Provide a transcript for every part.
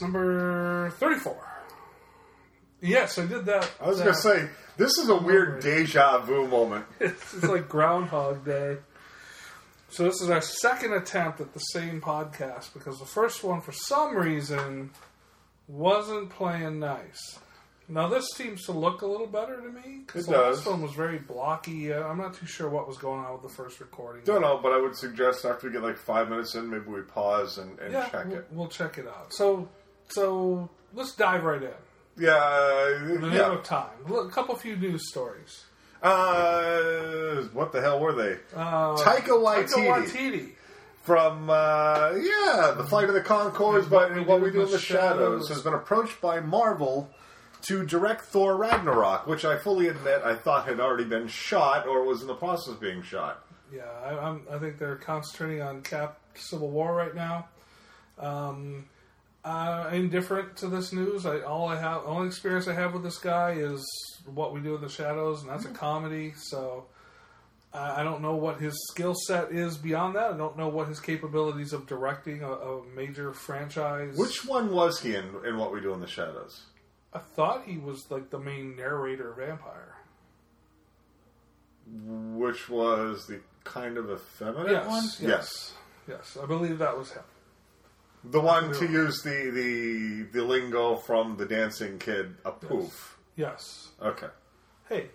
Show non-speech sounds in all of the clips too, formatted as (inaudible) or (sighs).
number 34. Yes, I did that. I was going to say, this is a weird deja vu moment. (laughs) it's, it's like Groundhog Day. So this is our second attempt at the same podcast because the first one, for some reason, wasn't playing nice. Now this seems to look a little better to me because It the last does. one was very blocky. Uh, I'm not too sure what was going on with the first recording. Don't know, but I would suggest after we get like five minutes in, maybe we pause and, and yeah, check we'll, it. we'll check it out. So, so let's dive right in. Yeah, uh, The name yeah. of time. Look, A couple few news stories. Uh, what the hell were they? Uh, Taika Waititi. Taika Waititi. From uh, yeah, the Flight of the Conchords, but what we do in the shadows Shadows. has been approached by Marvel to direct Thor Ragnarok, which I fully admit I thought had already been shot or was in the process of being shot. Yeah, I, I'm, I think they're concentrating on Cap Civil War right now. Um, uh, indifferent to this news. I all I have, only experience I have with this guy is what we do in the shadows, and that's a comedy. So I, I don't know what his skill set is beyond that. I don't know what his capabilities of directing a, a major franchise. Which one was he in, in What We Do in the Shadows? I thought he was like the main narrator vampire. Which was the kind of effeminate Yes, one? yes, yes. I believe that was him. The one to use the, the the lingo from the dancing kid, a poof. Yes. Okay. Hey,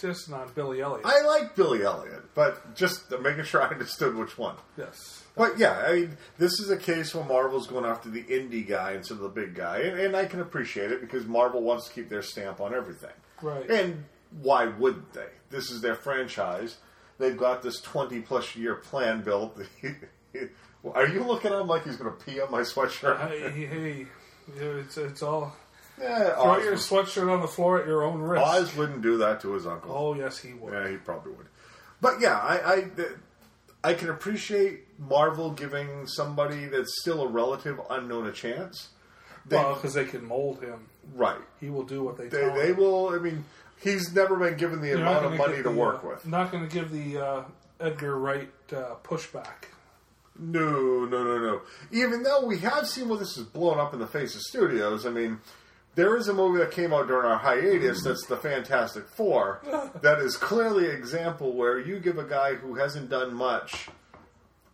dissing on Billy Elliot. I like Billy Elliot, but just making sure I understood which one. yes. But yeah, I mean, this is a case where Marvel's going after the indie guy instead of the big guy, and, and I can appreciate it because Marvel wants to keep their stamp on everything. Right. And why wouldn't they? This is their franchise. They've got this twenty-plus year plan built. (laughs) Are you looking at him like he's going to pee on my sweatshirt? hey, hey, it's it's all Yeah, throw Oz, your sweatshirt on the floor at your own risk. Oz wouldn't do that to his uncle. Oh yes, he would. Yeah, he probably would. But yeah, I, I I can appreciate Marvel giving somebody that's still a relative unknown a chance. They, Well, because they can mold him. right. He will do what they, They, tell they will. I mean, he's never been given the They're amount of money give to the, work uh, with. Not going to give the uh, Edgar Wright uh, pushback. No, no, no, no. Even though we have seen where this is blown up in the face of studios, I mean, there is a movie that came out during our hiatus mm. that's the Fantastic Four (laughs) that is clearly an example where you give a guy who hasn't done much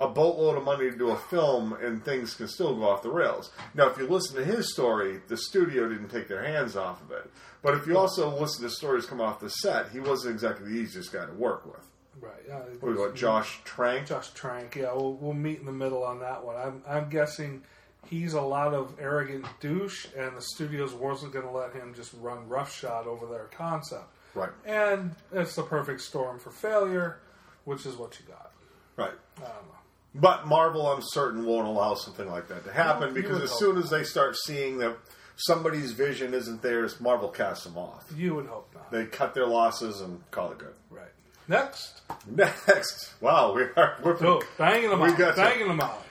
a boatload of money to do a film and things can still go off the rails. Now, if you listen to his story, the studio didn't take their hands off of it. But if you also listen to stories come off the set, he wasn't exactly the easiest guy to work with. Right. Uh, What, what Josh Trank? Josh Trank. Yeah, we'll, we'll meet in the middle on that one. I'm, I'm guessing he's a lot of arrogant douche, and the studios wasn't going to let him just run roughshod over their concept. Right, And it's the perfect storm for failure, which is what you got. right. I don't know. But Marvel, I'm certain, won't allow something like that to happen Well, because as soon as they start seeing that somebody's vision isn't theirs, Marvel casts them off. You would hope not. They cut their losses and call it good. Right. Next. Next, wow, we are we're Go. Banging them We out. got to- Banging them out.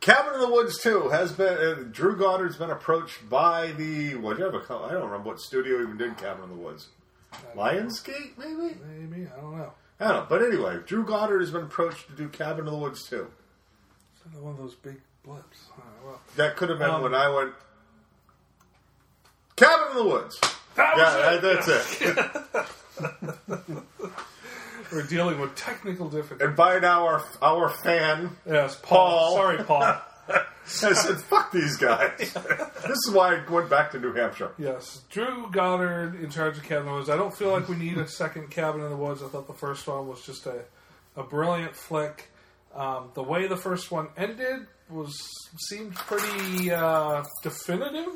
Cabin in the Woods 2 has been. Uh, Drew Goddard's been approached by the. Whatever. I don't remember what studio even did Cabin in the Woods. Lionsgate, maybe? Maybe. I don't know. I don't know. But anyway, Drew Goddard has been approached to do Cabin in the Woods 2. It's one of those big blips. Right, well, That could have been Um, when I went. Cabin in the Woods. that Yeah, it. that- that's it. (laughs) (laughs) We're dealing with technical difficulties. And by now, our, our fan Yes, Paul. Paul. Sorry, Paul. (laughs) has said, fuck these guys. (laughs) this is why I went back to New Hampshire. yes, Drew Goddard in charge of Cabin in the Woods. I don't feel like we need a second Cabin in the Woods. I thought the first one was just a, a brilliant flick. Um, the way the first one ended was seemed pretty uh, definitive,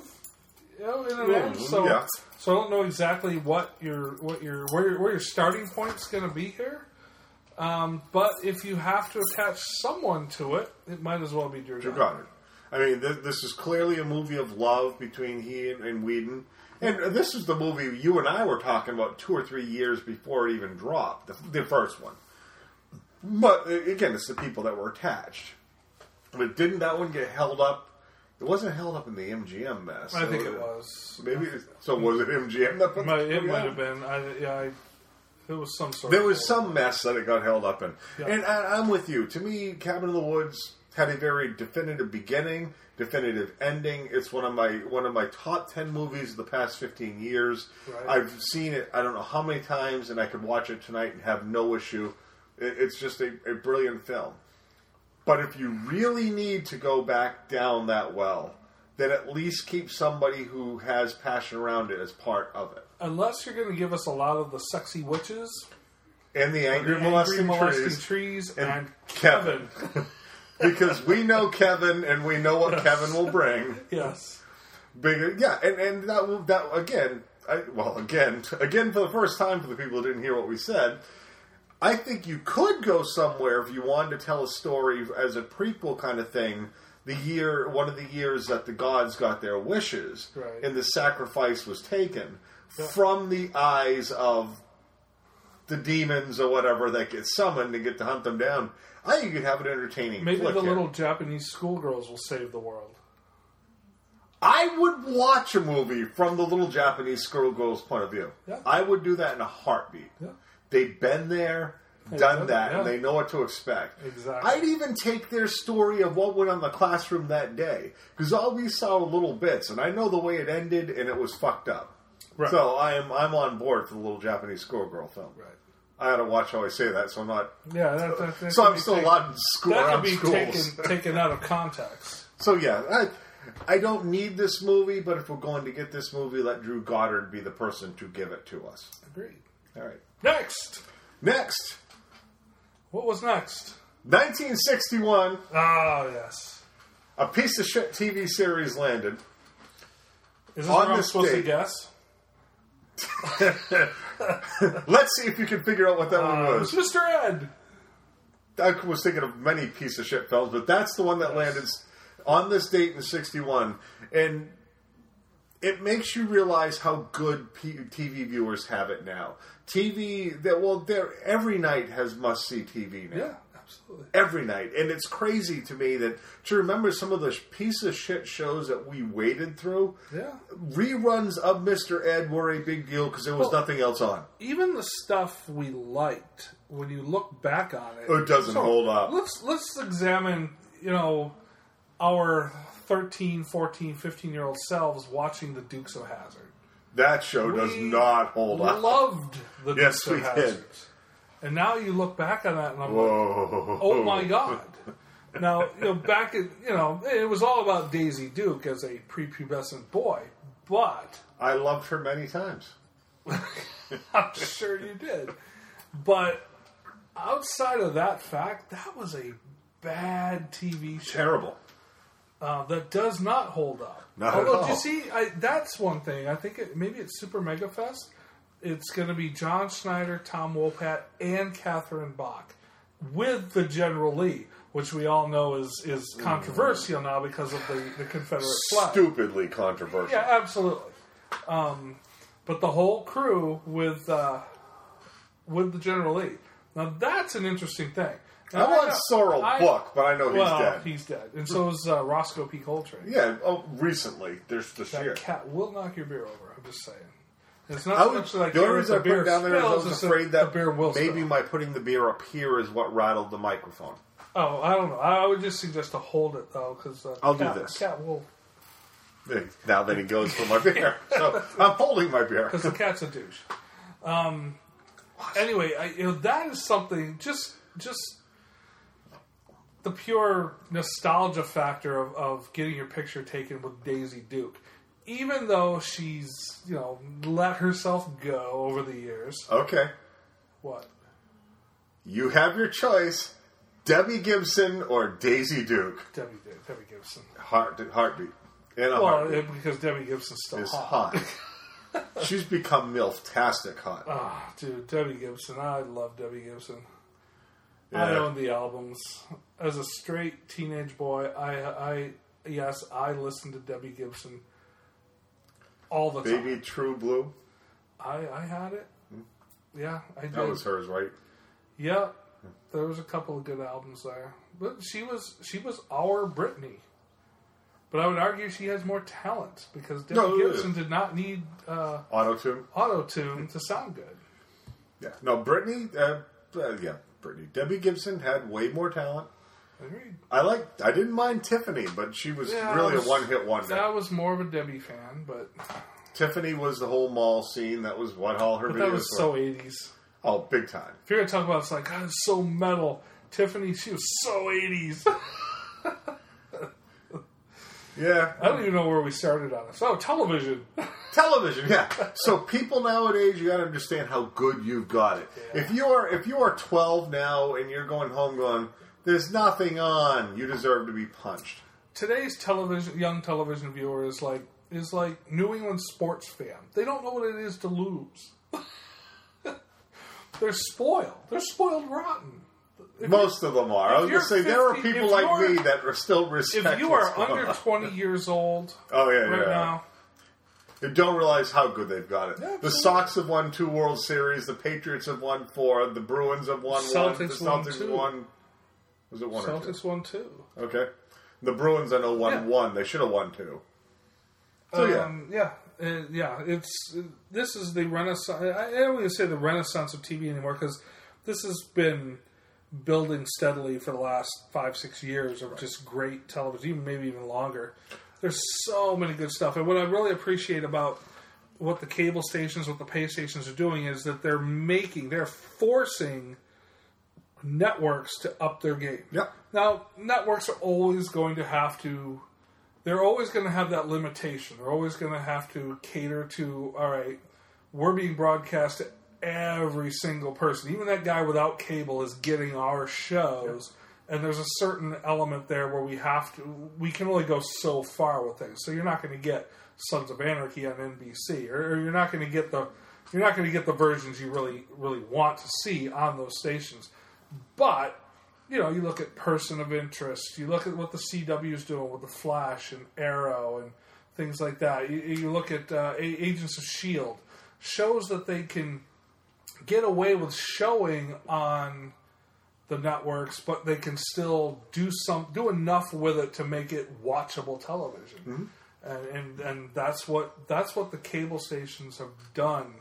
you know, in an Yeah, end. So, yeah. So I don't know exactly what your what your where your, where your starting point's going to be here. Um, but if you have to attach someone to it, it might as well be Drew, Drew Goddard. Goddard. I mean, th- this is clearly a movie of love between he and, and Whedon. And this is the movie you and I were talking about two or three years before it even dropped, the, the first one. But uh, again, it's the people that were attached. But didn't that one get held up? It wasn't held up in the MGM mess. I think it was. Maybe so. Was it MGM that put It might, it might out? have been. I, yeah, I, there was some sort. Of There was some mess that it got held up in. Yeah. And I, I'm with you. To me, Cabin in the Woods had a very definitive beginning definitive ending. It's one of my one of my top ten movies of the past fifteen years. Right. I've seen it I don't know how many times, and I could watch it tonight and have no issue. It, it's just a, a brilliant film. But if you really need to go back down that well, then at least keep somebody who has passion around it as part of it. Unless you're going to give us a lot of the sexy witches, And the angry, and the angry molesting, trees, trees, and and, Kevin. Kevin. (laughs) because we know Kevin and we know what Kevin will bring. yes. Big, yeah, and and that will that again. I, well, again, (laughs) again for the first time for the people who didn't hear what we said. I think you could go somewhere if you wanted to tell a story as a prequel kind of thing. The year, one of the years that the gods got their wishes, Right. and the sacrifice was taken Yeah. from the eyes of the demons or whatever that get summoned and get to hunt them down. I think you could have an entertaining. Maybe the here. little Japanese schoolgirls will save the world. I would watch a movie from the little Japanese schoolgirl's point of view. Yeah. I would do that in a heartbeat. Yeah. They've been there, done that, it, and they know what to expect. Exactly. I'd even take their story of what went on in the classroom that day because all we saw were little bits, and I know the way it ended, and it was fucked up. Right. So I am I'm on board for the little Japanese schoolgirl film. Right. I got to watch how I say that, so I'm not. Yeah, that, that, that So I'm still taken- allowed in school That could be schools. taken taken out of context. (laughs) So yeah, I, I don't need this movie, but if we're going to get this movie, let Drew Goddard be the person to give it to us. Agreed. All right. Next, Next, what was next? 1961, Ah, yes. a piece of shit TV series landed. Is this On what I'm supposed date. to guess? (laughs) Let's see if you can figure out what that one Uh, was. Mr. Ed. I was thinking of many piece of shit films, but that's the one that landed on this date in '61, and it makes you realize how good P- TV viewers have it now. TV that well, there every night has must see TV now. Yeah, absolutely. Every night, and it's crazy to me that to remember some of the piece of shit shows that we waded through. Yeah. Reruns of Mr. Ed were a big deal because there was Well- nothing else on. Even the stuff we liked, when you look back on it, It doesn't hold up. Let's let's examine, you know, our 13, 14, 15 year old selves watching the Dukes of Hazzard. That show does We not hold up. Loved the Yes, Dukes of we did. Hazzard. And now you look back on that and I'm like, oh my god. Now, you know, back at, you know, it was all about Daisy Duke as a prepubescent boy, but I loved her many times. (laughs) I'm sure you did. But outside of that fact, that was a bad TV show Terrible. Uh, that does not hold up. Not at Although, all. you see, I, that's one thing. I think it, maybe it's Super Mega Fest. It's going to be John Schneider, Tom Wopat, and Catherine Bach with the General Lee, which we all know is is controversial now because of the, the Confederate flag. Stupidly controversial. Yeah, absolutely. Um, but the whole crew with uh, with the General Lee. Now that's an interesting thing. I Now, want know- Sorrell I- Booke, but I know he's well, dead. he's dead, and so is uh, Roscoe P. Coltrane. yeah, oh, recently. There's this That year. cat will knock your beer over. I'm just saying. It's not I so would, much like the only reason I put it down there is I was afraid that beer will maybe spill. my putting the beer up here is what rattled the microphone. Oh, I don't know. I would just suggest to hold it though, because uh, I'll do this. Cat will Now then he goes for my beer. (laughs) So I'm holding my beer. because the cat's a douche. Um. Anyway, I, you know that is something just just the pure nostalgia factor of, of getting your picture taken with Daisy Duke, even though she's you know let herself go over the years. Okay. What? You have your choice. Debbie Gibson or Daisy Duke. Debbie Debbie Gibson. Heart, heartbeat. In a Well, heartbeat. it, because Debbie Gibson's still is hot. hot. (laughs) She's become milf-tastic hot. Ah, dude, Debbie Gibson. I love Debbie Gibson. I Yeah. own the albums. As a straight teenage boy, I, I, yes, I listened to Debbie Gibson all the time. Baby True Blue. I, I had it. Yeah, I did. That was hers, right? Yeah, there was a couple of good albums there, but she was she was our Britney. But I would argue she has more talent because Debbie No, Gibson did not need uh, Auto tune. auto tune to sound good. Yeah. No, Britney. Uh, uh, yeah, Britney. Debbie Gibson had way more talent. Agreed. I like. I didn't mind Tiffany, but she was Yeah, really was- a one-hit wonder. I was more of a Debbie fan, but Tiffany was the whole mall scene. That was what all her but videos that was were. so 80s. oh, big time. If you're gonna talk about it's like God, it's so metal. Tiffany, she was so 80s. (laughs) Yeah, I don't even know where we started on this. Oh, television. (laughs) television. Yeah. so people nowadays, you got to understand how good you've got it. Yeah. If you are if you are 12 now and you're going home going, "There's nothing on," you deserve to be punched. Today's television, young television viewer is like is like New England sports fan. They don't know what it is to lose. (laughs) They're spoiled. They're spoiled rotten. Most of them are. I was going to say there are people like me that are still respect. if you are under 20 years old (laughs) oh yeah, right yeah. now, They don't realize how good they've got it. Yeah, the. Sox have won two World Series. The Patriots have won four. The Bruins have won one. The Celtics won two. won. Was it one Celtics won two. Okay. The Bruins, I know, won Yeah. one. They should have won two. So yeah, Um, yeah, uh, yeah. It's uh, this is the renaissance. I I don't even say the renaissance of TV anymore because this has been building steadily for the last five, six years of just great television, even maybe even longer. There's so many good stuff, and what I really appreciate about what the cable stations, what the pay stations are doing is that they're making, they're forcing networks to up their game. Yep. Now, networks are always going to have to, they're always going to have that limitation. They're always going to have to cater to, all right, we're being broadcast to every single person. Even that guy without cable is getting our shows. And there's a certain element there where we have to, we can only go so far with things. So you're not going to get Sons of Anarchy on NBC, or, or you're not going to get the, you're not going to get the versions you really, really want to see on those stations. But you know, you look at Person of Interest, you look at what the CW is doing with the Flash and Arrow and things like that. You, you look at uh, Agents of Shield, shows that they can get away with showing on the networks, but they can still do some do enough with it to make it watchable television. Mm-hmm. And, and and that's what that's what the cable stations have done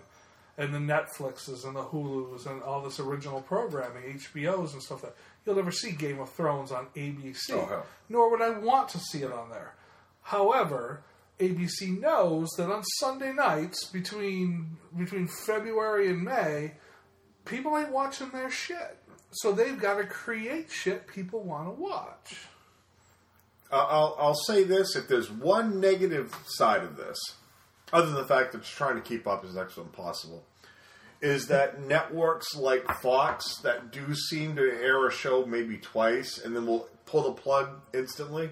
and the Netflixes and the Hulus and all this original programming, HBOs and stuff that you'll never see Game of Thrones on ABC. Oh. Nor would I want to see it on there. However, ABC knows that on Sunday nights between between February and May, people ain't watching their shit. So they've got to create shit people want to watch. I'll, I'll say this: if there's one negative side of this, other than the fact that it's trying to keep up as next to impossible, is that (laughs) networks like Fox that do seem to air a show maybe twice and then will pull the plug instantly.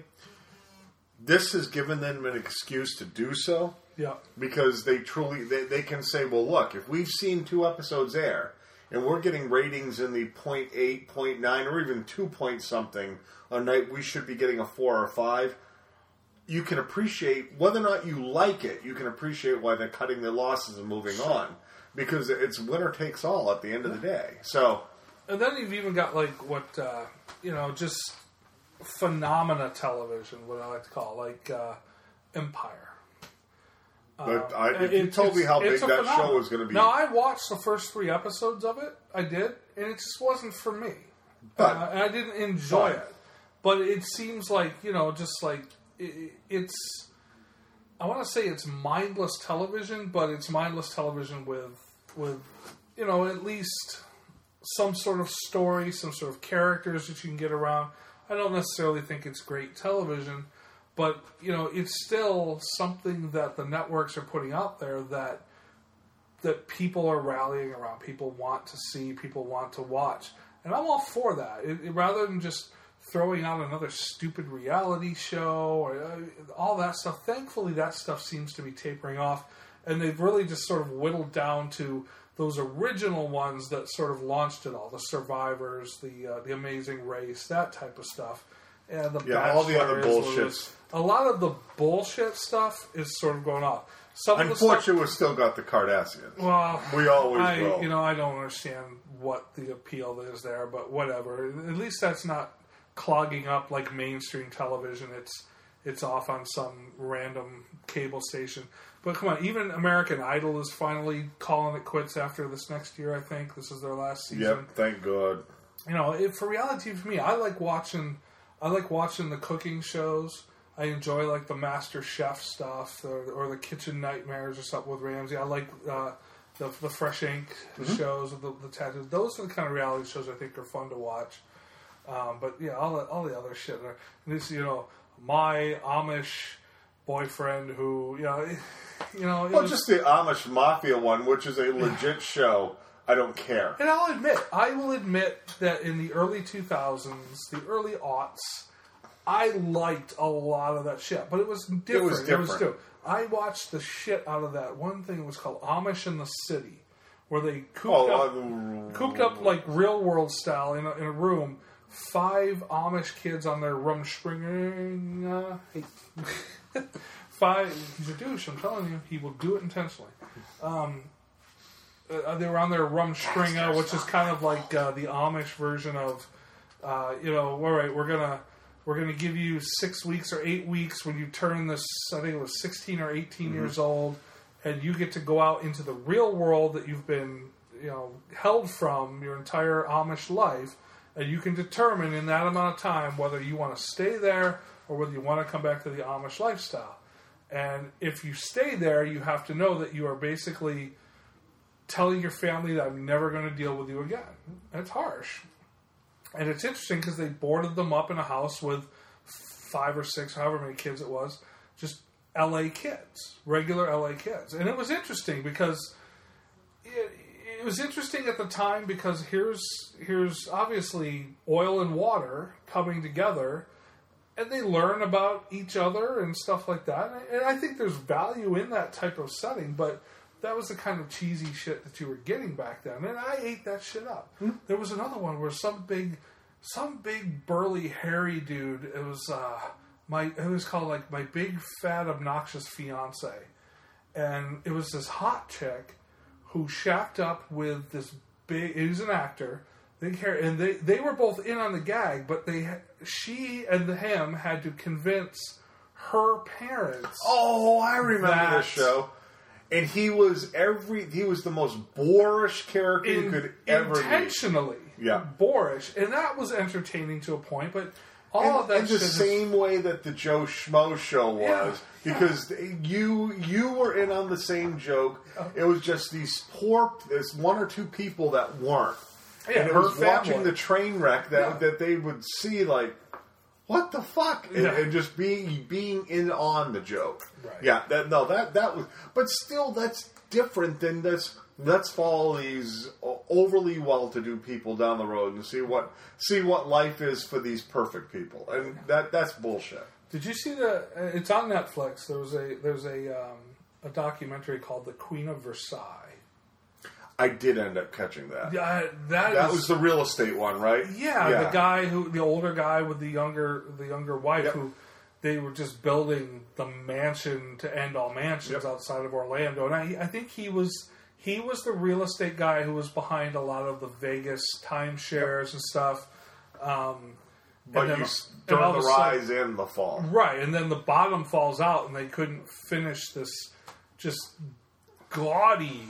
This has given them an excuse to do so Yeah. because they truly they, they can say, well, look, if we've seen two episodes air and we're getting ratings in the 0.8, 0.9, or even 2 point something a night, we should be getting a 4 or 5. You can appreciate whether or not you like it. You can appreciate why they're cutting their losses and moving on because it's winner takes all at the end of the day. So And then you've even got like what uh, you know, just phenomena television, what I like to call like uh, Empire. but Uh, I, if you told me how big that phenomenon. show was going to be, Now I watched the first three episodes of it. I did, and it just wasn't for me. But- uh, and I didn't enjoy Fine. it. But it seems like you know, just like it, it's. I want to say it's mindless television, but it's mindless television with with you know at least some sort of story, some sort of characters that you can get around. I don't necessarily think it's great television, but you know, it's still something that the networks are putting out there that that people are rallying around. People want to see, people want to watch, and I'm all for that. It, it- rather than just throwing out another stupid reality show or uh, all that stuff. Thankfully, that stuff seems to be tapering off, and they've really just sort of whittled down to those original ones that sort of launched it all: the Survivors, the uh, the Amazing Race, that type of stuff. And the Yeah, all the other Bachelor bullshit. was- A lot of the bullshit stuff is sort of going off. Some of the stuff, unfortunately, we've still got the Kardashians. well, We always I, will. You know, I don't understand what the appeal is there, but whatever. At least that's not clogging up like mainstream television. It's it's off on some random cable station. But come on, even American Idol is finally calling it quits after this next year. I think this is their last season Yep, thank God. you know, if for reality for me, I like watching I like watching the cooking shows. I enjoy like the Master Chef stuff or, or the Kitchen Nightmares or something with Ramsay. I like uh, the the Fresh Ink shows with the, the tattoos. Those are the kind of reality shows I think are fun to watch. Um, but yeah, all the, all the other shit. Are, this you know my Amish boyfriend who you know (laughs) you know Well, was- just the Amish Mafia one, which is a legit show. I don't care. And I'll admit, I will admit that in the early 2000s, the early aughts, I liked a lot of that shit, but it was different. It was different. too. I watched the shit out of that one thing. It was called Amish in the City, where they cooped Oh, up, uh, cooped up like real world style in a, in a room. Five Amish kids on their Rumspringa. Uh, hey. (laughs) Five. He's a douche. I'm telling you, he will do it intentionally. Um, uh, they were on their rum Rumspringa, which is kind of like uh, the Amish version of, uh, you know, all right, we're gonna we're gonna give you six weeks or eight weeks when you turn this. I think it was 16 or 18 years old, and you get to go out into the real world that you've been, you know, held from your entire Amish life, and you can determine in that amount of time whether you want to stay there or whether you want to come back to the Amish lifestyle. And if you stay there, you have to know that you are basically telling your family that I'm never going to deal with you again. It's harsh. And it's interesting because they boarded them up in a house with five or six, however many kids it was, just LA kids, regular LA kids. And it was interesting because it, it was interesting at the time because here's here's obviously oil and water coming together and they learn about each other and stuff like that. And I, and I think there's value in that type of setting, but that was the kind of cheesy shit that you were getting back then, and I ate that shit up. There was another one where some big, some big burly hairy dude. It was uh, my. It was called like my big fat obnoxious fiance, and it was this hot chick who shacked up with this big. He was an actor. They care, and they they were both in on the gag, but they she and him had to convince her parents. Oh, I remember That- this show. And he was every he was the most boorish character you could ever intentionally Yeah. boorish, and that was entertaining to a point. But all In, of that in the shit is- same way that the Joe Schmo show was, Yeah, because you you were in on the same joke. Uh-huh. It was just these poor, this one or two people that weren't, Yeah, and it her was watching the train wreck that Yeah. that they would see like. What the fuck? And, Yeah. and just being being in on the joke. Right. Yeah, that no, that that was, but still, that's different than this. Let's follow these overly well-to-do people down the road and see what see what life is for these perfect people, and that that's bullshit. Did you see the? uh, It's on Netflix. There was a there's a um, a documentary called The Queen of Versailles. I did end up catching that. Yeah, that that is- was the real estate one, right? yeah, the guy who the older guy with the younger the younger wife Yep. who they were just building the mansion to end all mansions Yep. outside of Orlando, and I, I think he was he was the real estate guy who was behind a lot of the Vegas timeshares and stuff. Um, But and then- you s- and all during of the a sudden- rise and the fall. Right, and then the bottom falls out, and they couldn't finish this just gaudy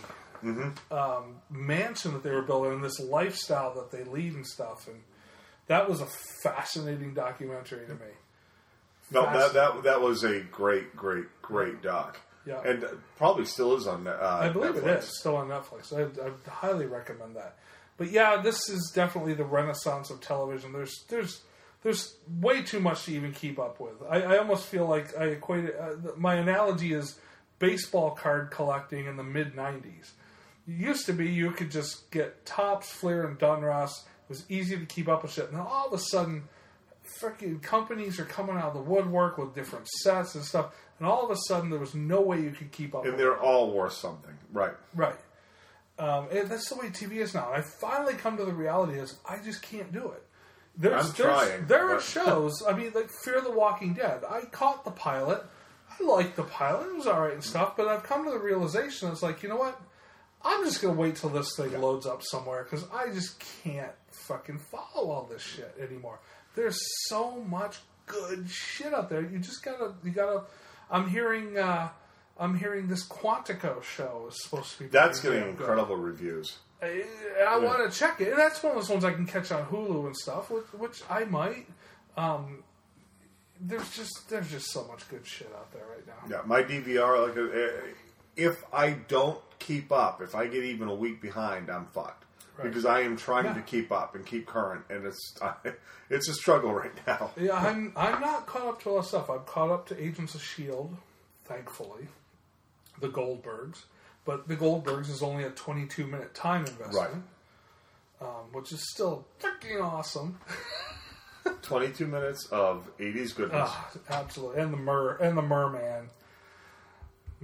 um, mansion that they were building, and this lifestyle that they lead and stuff. And that was a fascinating documentary to me. No, that, that that was a great, great, great doc. Yeah. and probably still is on. Uh, I believe Netflix. it is still on Netflix. I, I highly recommend that. But yeah, this is definitely the renaissance of television. There's there's there's way too much to even keep up with. I, I almost feel like I equate it. Uh, my analogy is baseball card collecting in the mid '90s. Used to be you could just get Topps, Flair, and Donruss. It was easy to keep up with shit. And then all of a sudden, freaking companies are coming out of the woodwork with different sets and stuff. And all of a sudden, there was no way you could keep up. and they're all worth something, right? Right. Um, and that's the way TV is now. And I finally come to the reality is I just can't do it. There's, I'm there's- trying, There are shows. I mean, like Fear the Walking Dead. I caught the pilot. I liked the pilot. It was all right and stuff. But I've come to the realization it's like you know what? I'm just gonna wait till this thing loads up somewhere because I just can't fucking follow all this shit anymore. There's so much good shit out there. You just gotta. You gotta. I'm hearing. Uh, I'm hearing this Quantico show is supposed to be. That's getting good. incredible reviews. I, I want to check it. And that's one of those ones I can catch on Hulu and stuff, which, which I might. Um, there's just there's just so much good shit out there right now. Yeah, my DVR, like, uh, if I don't keep up, if I get even a week behind, I'm fucked. Right. Because I am trying Yeah. to keep up and keep current, and it's (laughs) it's a struggle right now. Yeah, (laughs) I'm I'm not caught up to all that stuff. I'm caught up to Agents of Shield, thankfully, the Goldbergs, but the Goldbergs is only a 22 minute time investment, um, which is still freaking awesome. (laughs) 22 minutes of 80s goodness. Ah, absolutely, and the Mur and the Merman,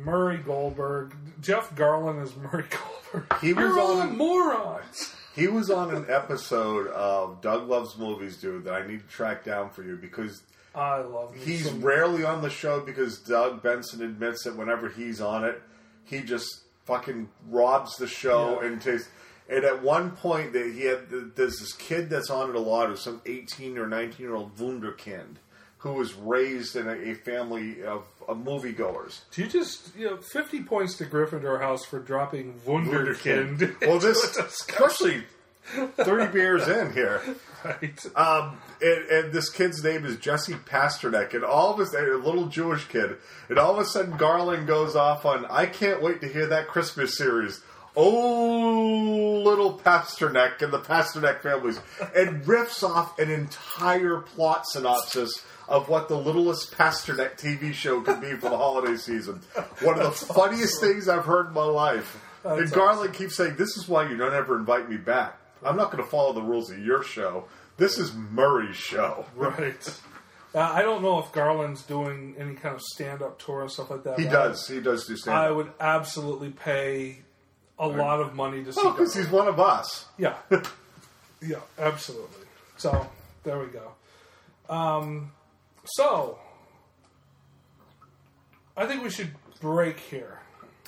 Murray Goldberg, Jeff Garlin is Murray Goldberg. He was You're all on- morons. He was on an episode of Doug Loves Movies, dude, that I need to track down for you because I love he's some- rarely on the show because Doug Benson admits that whenever he's on it, he just fucking robs the show Yeah. and takes. And at one point, that he had there's this kid that's on it a lot, who's some 18 or 19 year old wunderkind who was raised in a, a family of, of moviegoers. Do you just you know 50 points to Gryffindor House for dropping Wunderkind? Well, this especially 30 beers in here. right? Um, and, and this kid's name is Jesse Pasternak, and all of a sudden, a little Jewish kid, and all of a sudden, Garlin goes off on, I can't wait to hear that Christmas series. Oh, little Pasternak and the Pasternak families, and riffs off an entire plot synopsis of what the littlest Pasternak TV show could be for the holiday season. One of the funniest things I've heard in my life. and That's Garlin keeps saying, This is why you don't ever invite me back. I'm not going to follow the rules of your show. This is Murray's show. Right. Uh, I don't know if Garlin's doing any kind of stand-up tour and stuff like that. He does. He does do I stand up. I would absolutely pay a lot of money to see. Oh, because he's one of us. Yeah. (laughs) yeah, absolutely. So there we go. Um, so I think we should break here,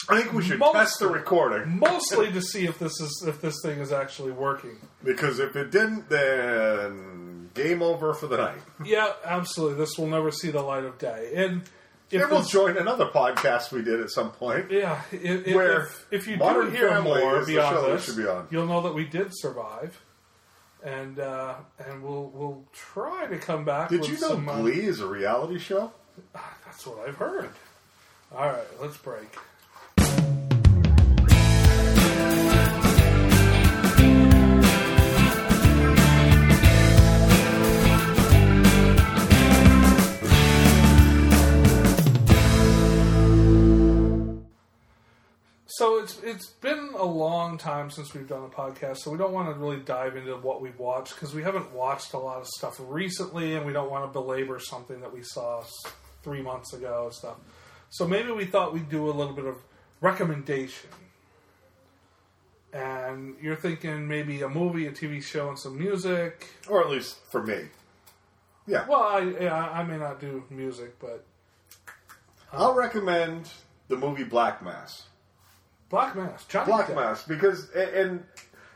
I think we should Most- test the recording mostly to see if this is if this thing is actually working. because if it didn't, then game over for the night. (laughs) Yeah, absolutely. This will never see the light of day, and if And we'll join another podcast we did at some point. Yeah, if, Where if, if you do hear more beyond this, should be on. you'll know that we did survive, and uh, and we'll we'll try to come back. Did you know some, uh, Glee is a reality show? (sighs) That's what I've heard. All right, let's break. So it's it's been a long time since we've done a podcast, so we don't want to really dive into what we've watched because we haven't watched a lot of stuff recently, and we don't want to belabor something that we saw three months ago and stuff. So maybe we thought we'd do a little bit of recommendation. And you're thinking maybe a movie, a TV show, and some music. Or at least for me. Yeah. Well, I yeah, I may not do music, but I'll recommend the movie Black Mass. Black Mass, Johnny Black Depp. Mass because and, and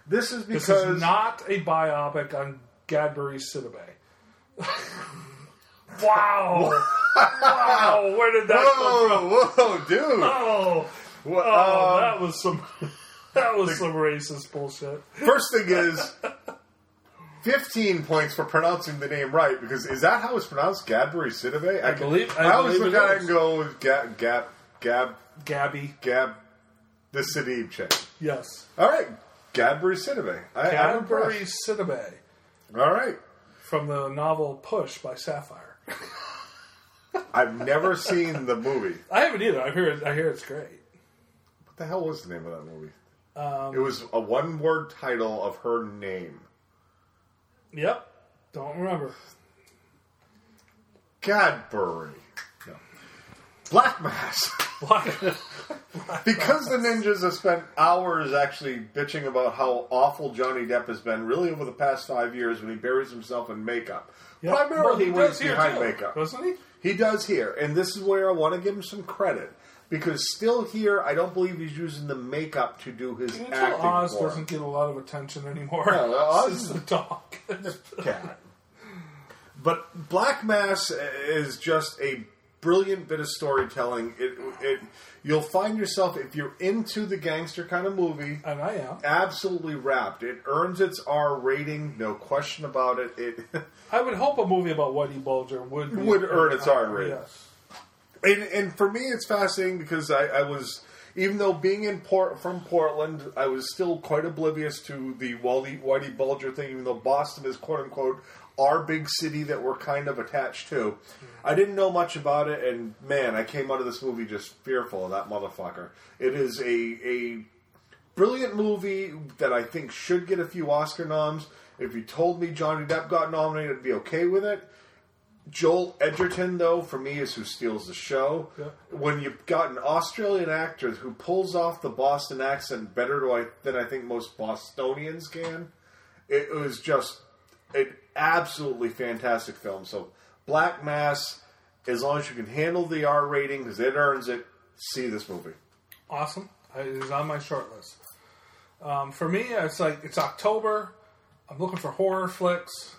this is This because is not a biopic on Gabourey Sidibe. (laughs) (laughs) wow! wow! Where did that come from? Whoa, whoa, dude! Oh, Wha- oh, um, that was some (laughs) that was some racist bullshit. First thing is, 15 points for pronouncing the name right, because is that how it's pronounced? Gabourey Sidibe? I, can- believe- I I, always believe look at it and go with Gab, Gab, Gab, Gabby, Gab, the Sidib chick. yes, All right, Gabourey Sidibe. I, I'm Gabourey impressed. Sidibe All right. from the novel Push by Sapphire. (laughs) I've never seen the movie. I haven't either. I hear I hear it's great. What the hell was the name of that movie? Um, It was a one word title of her name. Yep, don't remember. Gabourey. No. Black Mass. (laughs) Black, (laughs) Because the ninjas have spent hours actually bitching about how awful Johnny Depp has been, really over the past five years when he buries himself in makeup. Yep. Well, Primarily he he's here behind too, makeup. doesn't he? He does here, and this is where I want to give him some credit. Because still here, I don't believe he's using the makeup to do his Until acting Oz doesn't get a lot of attention anymore. No, Oz is- the dog. cat. But Black Mass is just a brilliant bit of storytelling. It, it you'll find yourself if you're into the gangster kind of movie, and I am. absolutely wrapped. It earns its R rating, no question about it. It (laughs) I would hope a movie about Whitey Bulger would Would earn its R rating. Yes. and, and for me, it's fascinating because I, I was, even though being in Port from Portland, I was still quite oblivious to the Whitey, Whitey Bulger thing. Even though Boston is quote unquote our big city that we're kind of attached to, I didn't know much about it. And man, I came out of this movie just fearful of that motherfucker. It is a a brilliant movie that I think should get a few Oscar noms. If you told me Johnny Depp got nominated, I'd be okay with it. Joel Edgerton, though, for me, is who steals the show. Yeah. When you've got an Australian actor who pulls off the Boston accent better I, than I think most Bostonians can, it was just an absolutely fantastic film. So, Black Mass, as long as you can handle the R rating, because it earns it, see this movie. Awesome. It is on my short list. Um, for me, it's like it's October. I'm looking for horror flicks.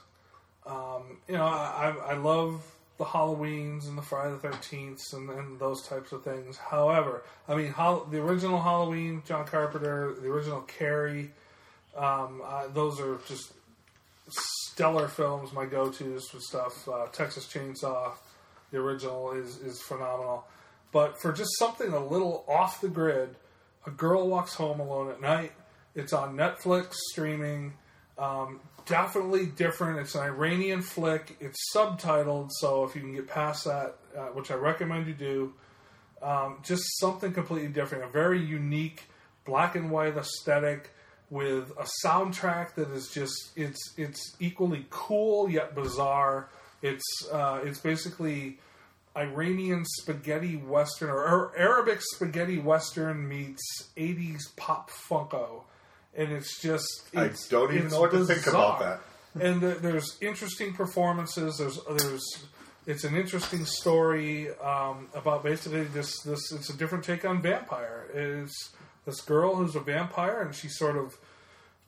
Um, you know, I, I love the Halloweens and the Friday the Thirteenth and, and those types of things. However, I mean, the original Halloween, John Carpenter, the original Carrie, um, those are just stellar films. My go-to's for stuff. Uh, Texas Chainsaw, the original is is phenomenal. But for just something a little off the grid, a girl walks home alone at night. It's on Netflix streaming. Um, definitely different. It's an Iranian flick. It's subtitled, so if you can get past that, uh, which I recommend you do, um, just something completely different. A very unique black and white aesthetic with a soundtrack that is just it's it's equally cool yet bizarre. It's uh, it's basically Iranian spaghetti western or, Arabic spaghetti western meets 80s pop funko. And it's just I it's, don't even know what to think about that. (laughs) And there- there's interesting performances. There's there's it's an interesting story um, about basically this this it's a different take on vampire. It's this girl who's a vampire and she sort of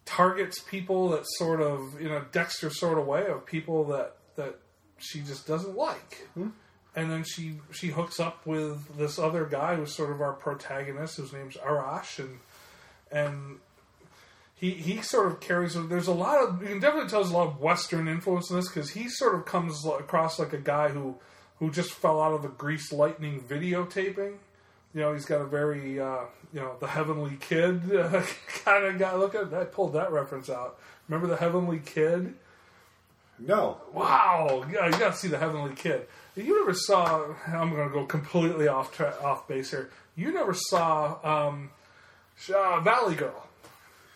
targets people that sort of in a Dexter sort of way of people that that she just doesn't like. Hmm. And then she she hooks up with this other guy who's sort of our protagonist, whose name's Arash, and and he he sort of carries. There's a lot of you can definitely tell there's a lot of Western influence in this because he sort of comes across like a guy who who just fell out of a Grease Lightning videotaping. You know, he's got a very uh, you know the Heavenly Kid uh, (laughs) kind of guy. Look at that! I pulled that reference out. Remember the Heavenly Kid? No. Wow, yeah, you got to see the Heavenly Kid. You never saw. I'm going to go completely off tra- off base here. You never saw um, uh, Valley Girl.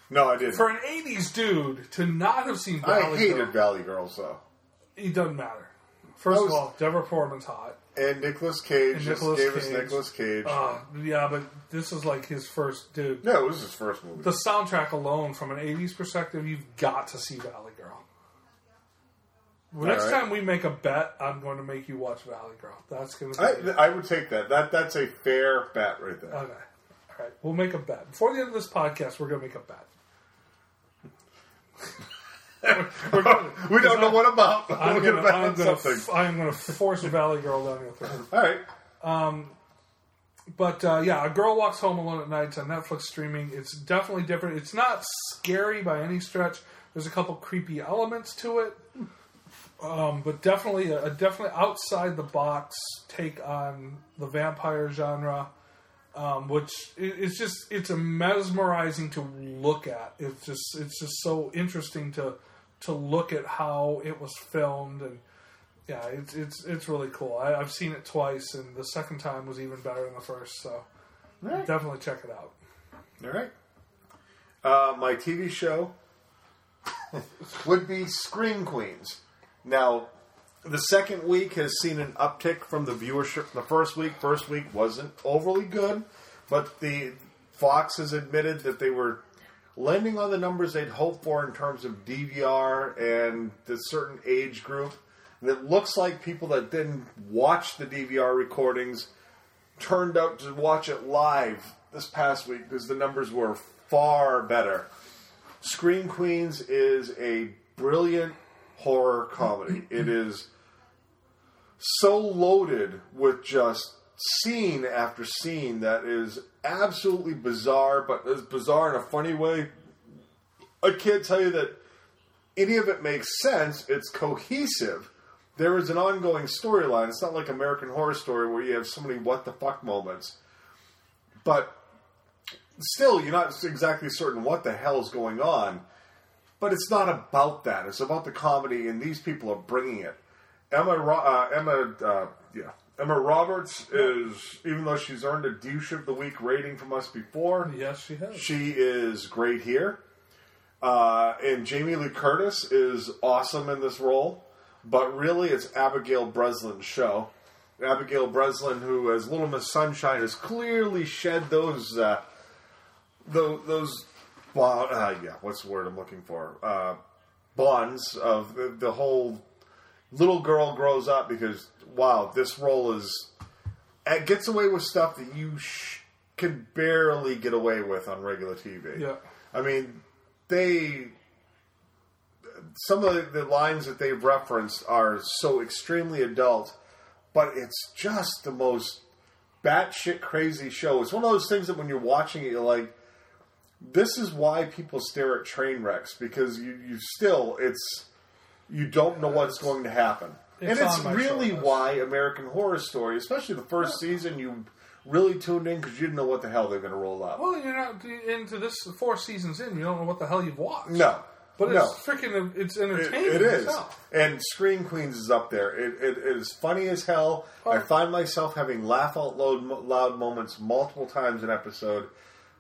No, I didn't. For an '80s dude to not have seen Valley Girl, I hated Girl, Valley Girls, though. it doesn't matter. First was- of all, Deborah Foreman's hot. And Nicolas Cage And just Nicolas gave us Cage. Nicolas Cage. Uh, yeah, but this is like his first dude. no, it was his first movie. The soundtrack alone, from an '80s perspective, you've got to see Valley Girl. Well, next right. time we make a bet, I'm going to make you watch Valley Girl. That's going to be I, I would take that. That that's a fair bet right there. Okay. All right. We'll make a bet. Before the end of this podcast, we're going to make a bet. (laughs) We're we don't know what about. but I'm We're going to. I'm going to force a Valley Girl down your throat. All right. But uh, yeah, a girl walks home alone at night. It's on Netflix streaming. It's definitely different. It's not scary by any stretch. There's a couple creepy elements to it, um, but definitely a, a definitely outside the box take on the vampire genre, um, which it's just it's a mesmerizing to look at. It's just it's just so interesting to to look at how it was filmed and yeah, it's it's it's really cool. I, I've seen it twice, and the second time was even better than the first. So right. definitely check it out. All right. Uh, my TV show (laughs) would be Scream Queens. Now, the second week has seen an uptick from the viewership. The first week, first week wasn't overly good, but the Fox has admitted that they were landing on the numbers they'd hoped for in terms of DVR and the certain age group. And it looks like people that didn't watch the DVR recordings turned out to watch it live this past week because the numbers were far better. Scream Queens is a brilliant horror comedy. It is so loaded with just scene after scene that is absolutely bizarre, but it's bizarre in a funny way. I can't tell you that any of it makes sense. It's cohesive. There is an ongoing storyline. It's not like American Horror Story where you have so many what the fuck moments. But still, you're not exactly certain what the hell is going on. But it's not about that. It's about the comedy, and these people are bringing it. Emma, uh, Emma, uh, yeah, Emma Roberts is, even though she's earned a douche of the week rating from us before, Yes, she has. she is great here. Uh, and Jamie Lee Curtis is awesome in this role, but really it's Abigail Breslin's show. Abigail Breslin, who as Little Miss Sunshine has clearly shed those uh, those, those well, uh, yeah, what's the word I'm looking for? Uh, bonds of the, the whole little girl grows up because wow, this role is it gets away with stuff that you sh- can barely get away with on regular TV. Yeah. I mean, they some of the, the lines that they've referenced are so extremely adult, but it's just the most batshit crazy show. It's one of those things that when you're watching it, you're like, this is why people stare at train wrecks because you, you still it's you don't know what's going to happen. It's and it's really why American Horror Story, especially the first season, you really tuned in because you didn't know what the hell they're going to roll out. Well, you're not into this four seasons in. You don't know what the hell you've watched. No, but no. it's freaking. It's It, entertaining. it is, itself. and Scream Queens is up there. It, it, it is funny as hell. I find myself having laugh out loud, loud moments multiple times an episode.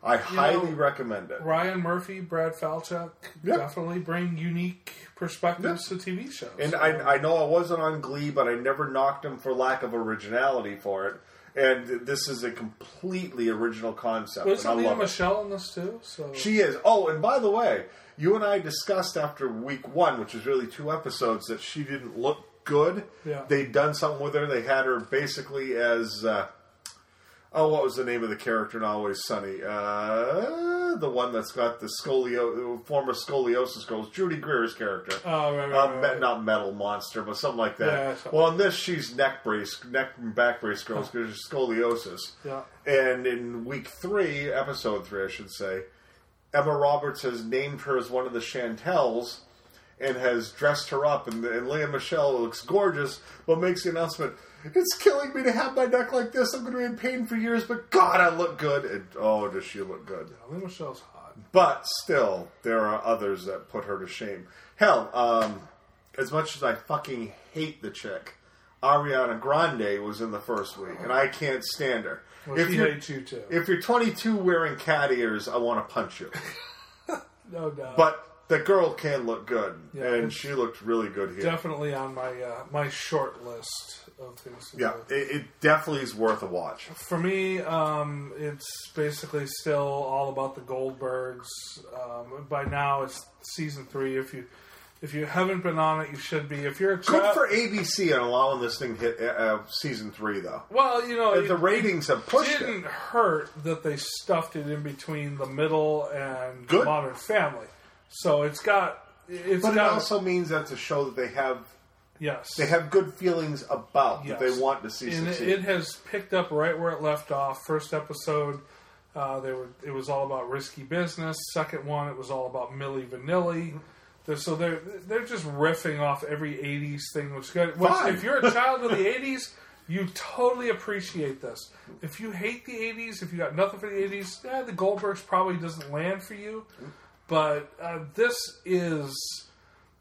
I highly recommend it. Ryan Murphy, Brad Falchuk Yeah. definitely bring unique perspectives to TV shows. And I, I know I wasn't on Glee, but I never knocked him for lack of originality for it. And this is a completely original concept. was I Lea love it. Michele in this too? So She is. Oh, and by the way, you and I discussed after week one, which was really two episodes, that she didn't look good. Yeah. They'd done something with her. They had her basically as. Uh, oh, what was the name of the character in Always Sunny? Uh, the one that's got the scolio, former scoliosis girls, Judy Greer's character. Oh, right, right, Uh, right, right. not metal monster, but something like that. Yeah, well, in this, she's neck brace, neck and back brace girls because she's scoliosis. Yeah. And in week three, episode three, I should say, Emma Roberts has named her as one of the Chantels and has dressed her up, and, and Lea Michele looks gorgeous, but makes the announcement. It's killing me to have my neck like this. I'm going to be in pain for years, but God, I look good. And oh, does she look good? Lea Michele's hot. But still, there are others that put her to shame. Hell, um, as much as I fucking hate the chick, Ariana Grande was in the first week, and I can't stand her. Well, if you're hates you too. if you're 22 wearing cat ears, I want to punch you. (laughs) no doubt. But the girl can look good, Yeah, and she looked really good here. definitely on my uh, my short list of things to yeah, do. it, it definitely is worth a watch. For me, um, it's basically still all about the Goldbergs. Um, by now, it's season three. If you if you haven't been on it, you should be. If you're a Good for ABC on allowing this thing hit uh, uh, season three, though. well, you know, the it ratings have pushed didn't it. hurt that they stuffed it in between the middle and Good. Modern Family. So it's got it's But it also means that it's a show that they have yes they have good feelings about that they want to see and it, succeed. it has picked up right where it left off. First episode, uh, they were it was all about risky business. Second one, it was all about Milli Vanilli. They're- So they're they're just riffing off every '80s thing, which good. Which, if you're a child of the (laughs) '80s, you totally appreciate this. If you hate the '80s, if you got nothing for the '80s, yeah, the Goldbergs probably doesn't land for you. But uh, this is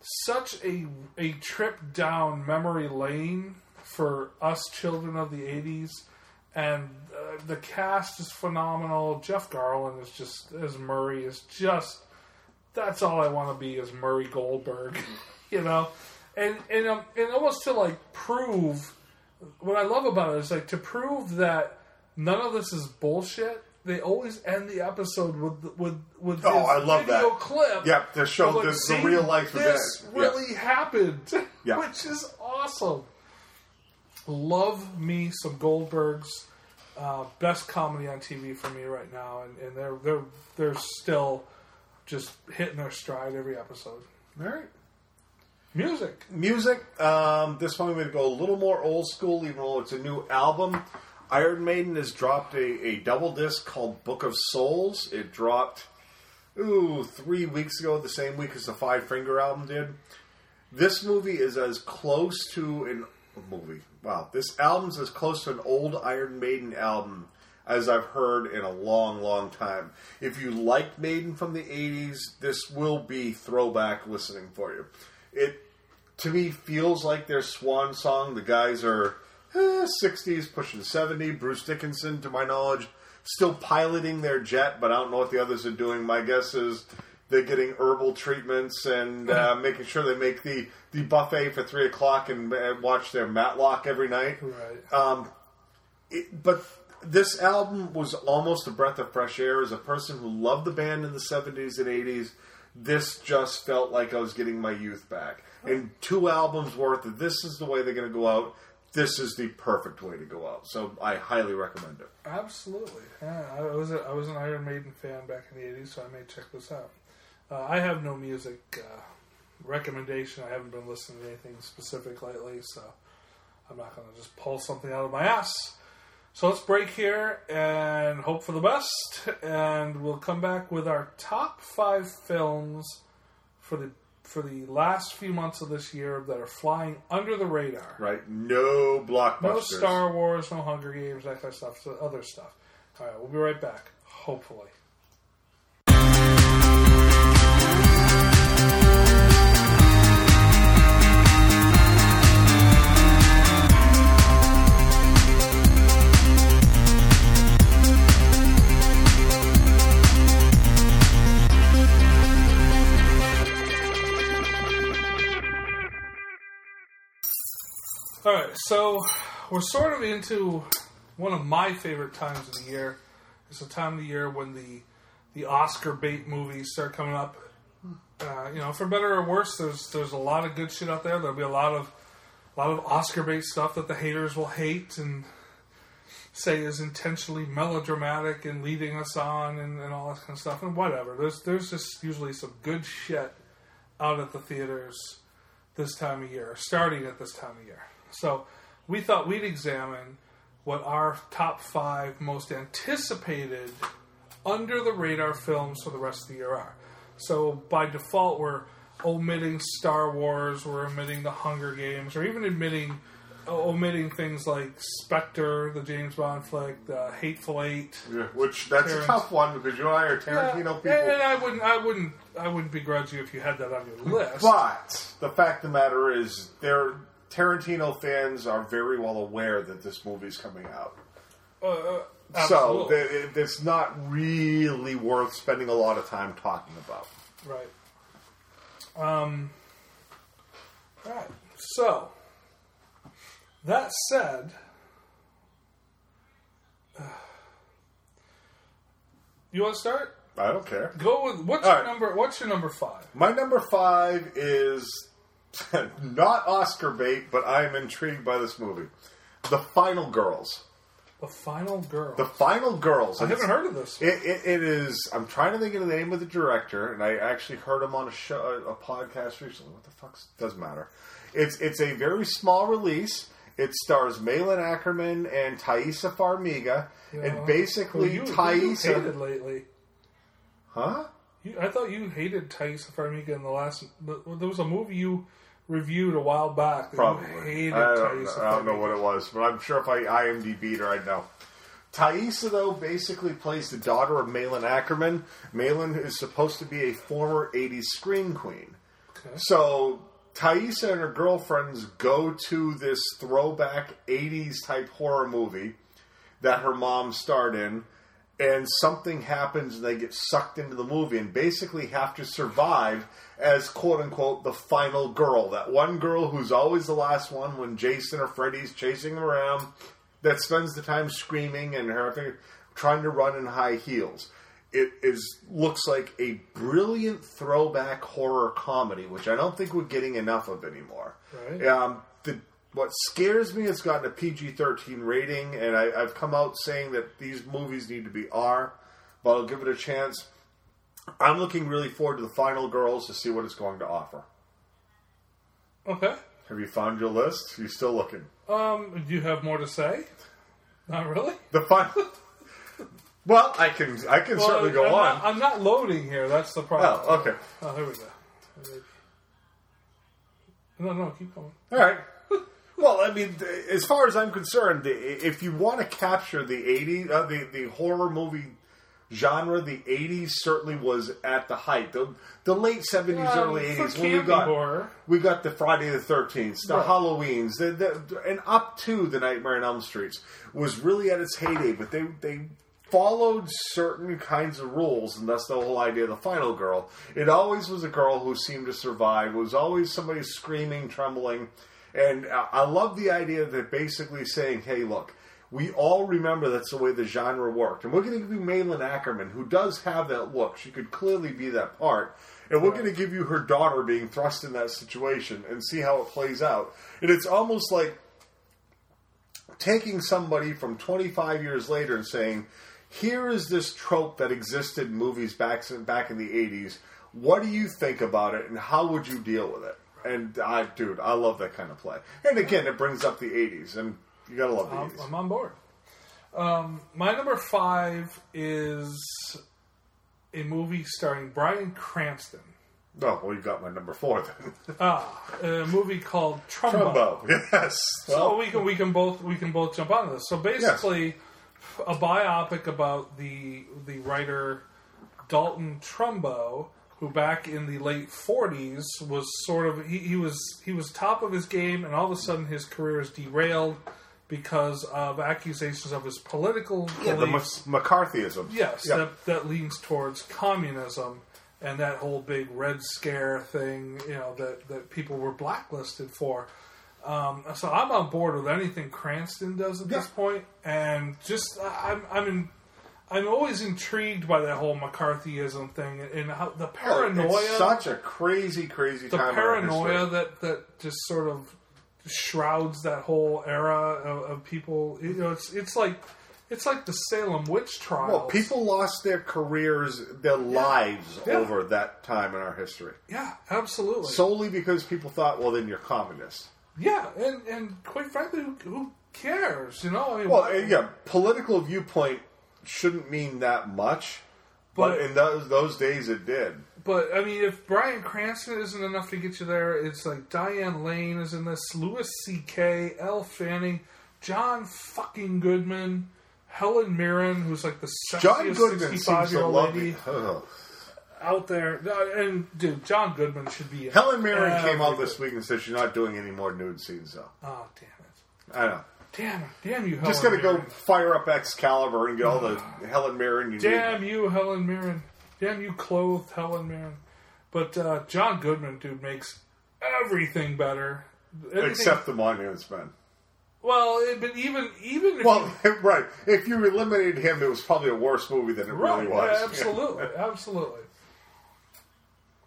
such a a trip down memory lane for us children of the 80s and uh, the cast is phenomenal. Jeff Garlin is just as murray is just that's all i want to be is murray goldberg (laughs) you know? And and, um, and almost to like prove what i love about it is like to prove that none of this is bullshit they always end the episode with with with Oh, this I love video that. clip Yep, to show like, the- the real life event. This really happened, (laughs) which is awesome. Love me some Goldbergs. Uh, best comedy on TV for me right now, and, and they're they're they're still just hitting their stride every episode. All right. Music. Music. Um, this one I'm going to go a little more old school, even though it's a new album. Iron Maiden has dropped a, a double disc called Book of Souls. It dropped, ooh, three weeks ago, the same week as the Five Finger album did. This movie is as close to an movie. Wow, this album's as close to an old Iron Maiden album as I've heard in a long, long time. If you liked Maiden from the 80s, this will be throwback listening for you. It, to me, feels like their swan song. The guys are eh, 60s, pushing 70. Bruce Dickinson, to my knowledge, still piloting their jet, but I don't know what the others are doing. My guess is they're getting herbal treatments and uh, making sure they make the, the buffet for 3 o'clock and uh, watch their Matlock every night. Right. Um, it, but this album was almost a breath of fresh air. As a person who loved the band in the 70s and 80s, this just felt like I was getting my youth back. And two albums worth of this is the way they're going to go out. This is the perfect way to go out. So I highly recommend it. Absolutely. Yeah, I was a, I was an Iron Maiden fan back in the '80s, so I may check this out. Uh, I have no music uh, recommendation. I haven't been listening to anything specific lately, so I'm not going to just pull something out of my ass. So let's break here and hope for the best, and we'll come back with our top five films for the for the last few months of this year that are flying under the radar. Right? No blockbusters. No Star Wars, no Hunger Games, that kind of stuff. So other stuff. All right, we'll be right back. Hopefully. All right, so we're sort of into one of my favorite times of the year. It's the time of the year when the the Oscar bait movies start coming up. Uh, you know, for better or worse, there's there's a lot of good shit out there. There'll be a lot of a lot of Oscar bait stuff that the haters will hate and say is intentionally melodramatic and leading us on and, and all that kind of stuff. And whatever. There's there's just usually some good shit out at the theaters this time of year, starting at this time of year. So we thought we'd examine what our top five most anticipated under the radar films for the rest of the year are. So by default, we're omitting Star Wars, we're omitting the Hunger Games, or even admitting uh, omitting things like Spectre, the James Bond flick, the Hateful Eight. Yeah, which that's Terrence. a tough one because you and I are Tarantino Yeah, people. and I wouldn't, I wouldn't, I wouldn't begrudge you if you had that on your (laughs) list. But the fact of the matter is, their Tarantino fans are very well aware that this movie's coming out. Uh, uh, So th- it- it's not really worth spending a lot of time talking about. Right. Um. Right. So, that said, (sighs) you want to start? I don't care. Go with what's All your right. number? What's your number five? My number five is (laughs) not Oscar bait, but I am intrigued by this movie. The Final Girls. The Final Girl. The Final Girls. I And haven't it's- heard of this. It, it, it is. I'm trying to think of the name of the director, and I actually heard him on a show, a podcast recently. What the fuck? Doesn't matter. It's it's a very small release. It stars Malin Akerman and Taissa Farmiga, and basically you, you Taissa, hated lately. huh? You, I thought you hated Taissa Farmiga in the last. There was a movie you reviewed a while back. Probably. Hated I don't, I don't know what it was, but I'm sure if I IMDb'd her, I'd know. Taissa, though, basically plays the daughter of Malin Akerman. Malin is supposed to be a former 80s screen queen. Okay. So Taissa and her girlfriends go to this throwback 80s type horror movie that her mom starred in, and something happens and they get sucked into the movie and basically have to survive as quote unquote the final girl. That one girl who's always the last one when Jason or Freddy's chasing them around, that spends the time screaming and her trying to run in high heels it is looks like a brilliant throwback horror comedy, which I don't think we're getting enough of anymore. Right. Um, the, what scares me, it's gotten a PG thirteen rating, and I, I've come out saying that these movies need to be R, but I'll give it a chance. I'm looking really forward to the final girls to see what it's going to offer. Okay. Have you found your list? Are You still looking? Um, do you have more to say? Not really. The final. (laughs) well, I can I can Well, certainly go I'm on. Not, I'm not loading here. That's the problem. oh, okay. Oh, here we go. No, no, keep going. All right. Well, I mean, as far as I'm concerned, the- if you want to capture the 80s, uh, the the horror movie genre, the 80s certainly was at the height. The, the late 70s, Um, early for 80s, when we got horror. we got the Friday the 13th, the Right. Halloweens, the, the, and up to the Nightmare on Elm Streets was really at its heyday. But they they followed certain kinds of rules, and that's the whole idea of the final girl. It always was a girl who seemed to survive. It was always somebody screaming, trembling, and I love the idea that basically saying, "Hey, look." We all remember that's the way the genre worked. And we're going to give you Malin Akerman, who does have that look. She could clearly be that part. And we're going to give you her daughter being thrust in that situation and see how it plays out. And it's almost like taking somebody from 25 years later and saying, here is this trope that existed in movies back, back in the 80s. What do you think about it and how would you deal with it? And I, dude, I love that kind of play. And again, it brings up the 80s, and you gotta love I'm, 80s. I'm on board. Um, my number five is a movie starring Bryan Cranston. Oh, well, you got my number four then. (laughs) Ah, a movie called Trumbo. Trumbo, yes. So Well, we can we can both we can both jump on this. So basically, a biopic about the the writer Dalton Trumbo, who back in the late '40s was sort of he, he was he was top of his game, and all of a sudden his career is derailed because of accusations of his political yeah, the beliefs. McCarthyism. Yes, Yeah. that, that leans towards communism and that whole big Red Scare thing, you know, that, that people were blacklisted for. Um, so I'm on board with anything Cranston does at this point, and just I'm I'm in, I'm always intrigued by that whole McCarthyism thing and how the Oh, paranoia, It's such a crazy, crazy the time. paranoia that that just sort of shrouds that whole era of, of people. You know, it's it's like it's like the Salem witch trials. Well, people lost their careers, their lives Yeah. over that time in our history. Yeah, absolutely. Solely because people thought, well, then you're communist. yeah, and and quite frankly, who, who cares? You know, I mean, Well, why- yeah, political viewpoint shouldn't mean that much, but, But- in those those days it did. But I mean, if Bryan Cranston isn't enough to get you there, it's like Diane Lane is in this, Louis C.K., Elle Fanning, John fucking Goodman, Helen Mirren, who's like the John sexiest Goodman seems sixty-five year to old love lady me. Ugh. out there. No, And dude, John Goodman should be. in Helen Mirren came out everything. this week and said she's not doing any more nude scenes, though. Oh damn it! I know. Damn it! Damn you, Helen Just gotta go fire up Excalibur and get all the ah. Helen Mirren you need. Damn you, Helen Mirren. Damn you, clothed Helen Mirren. But uh, John Goodman, dude, makes everything better. Everything- Except the Monuments Men. well, it, but even even if Well, you, (laughs) right. If you eliminated him, it was probably a worse movie than it right, really was. yeah, absolutely, (laughs) absolutely.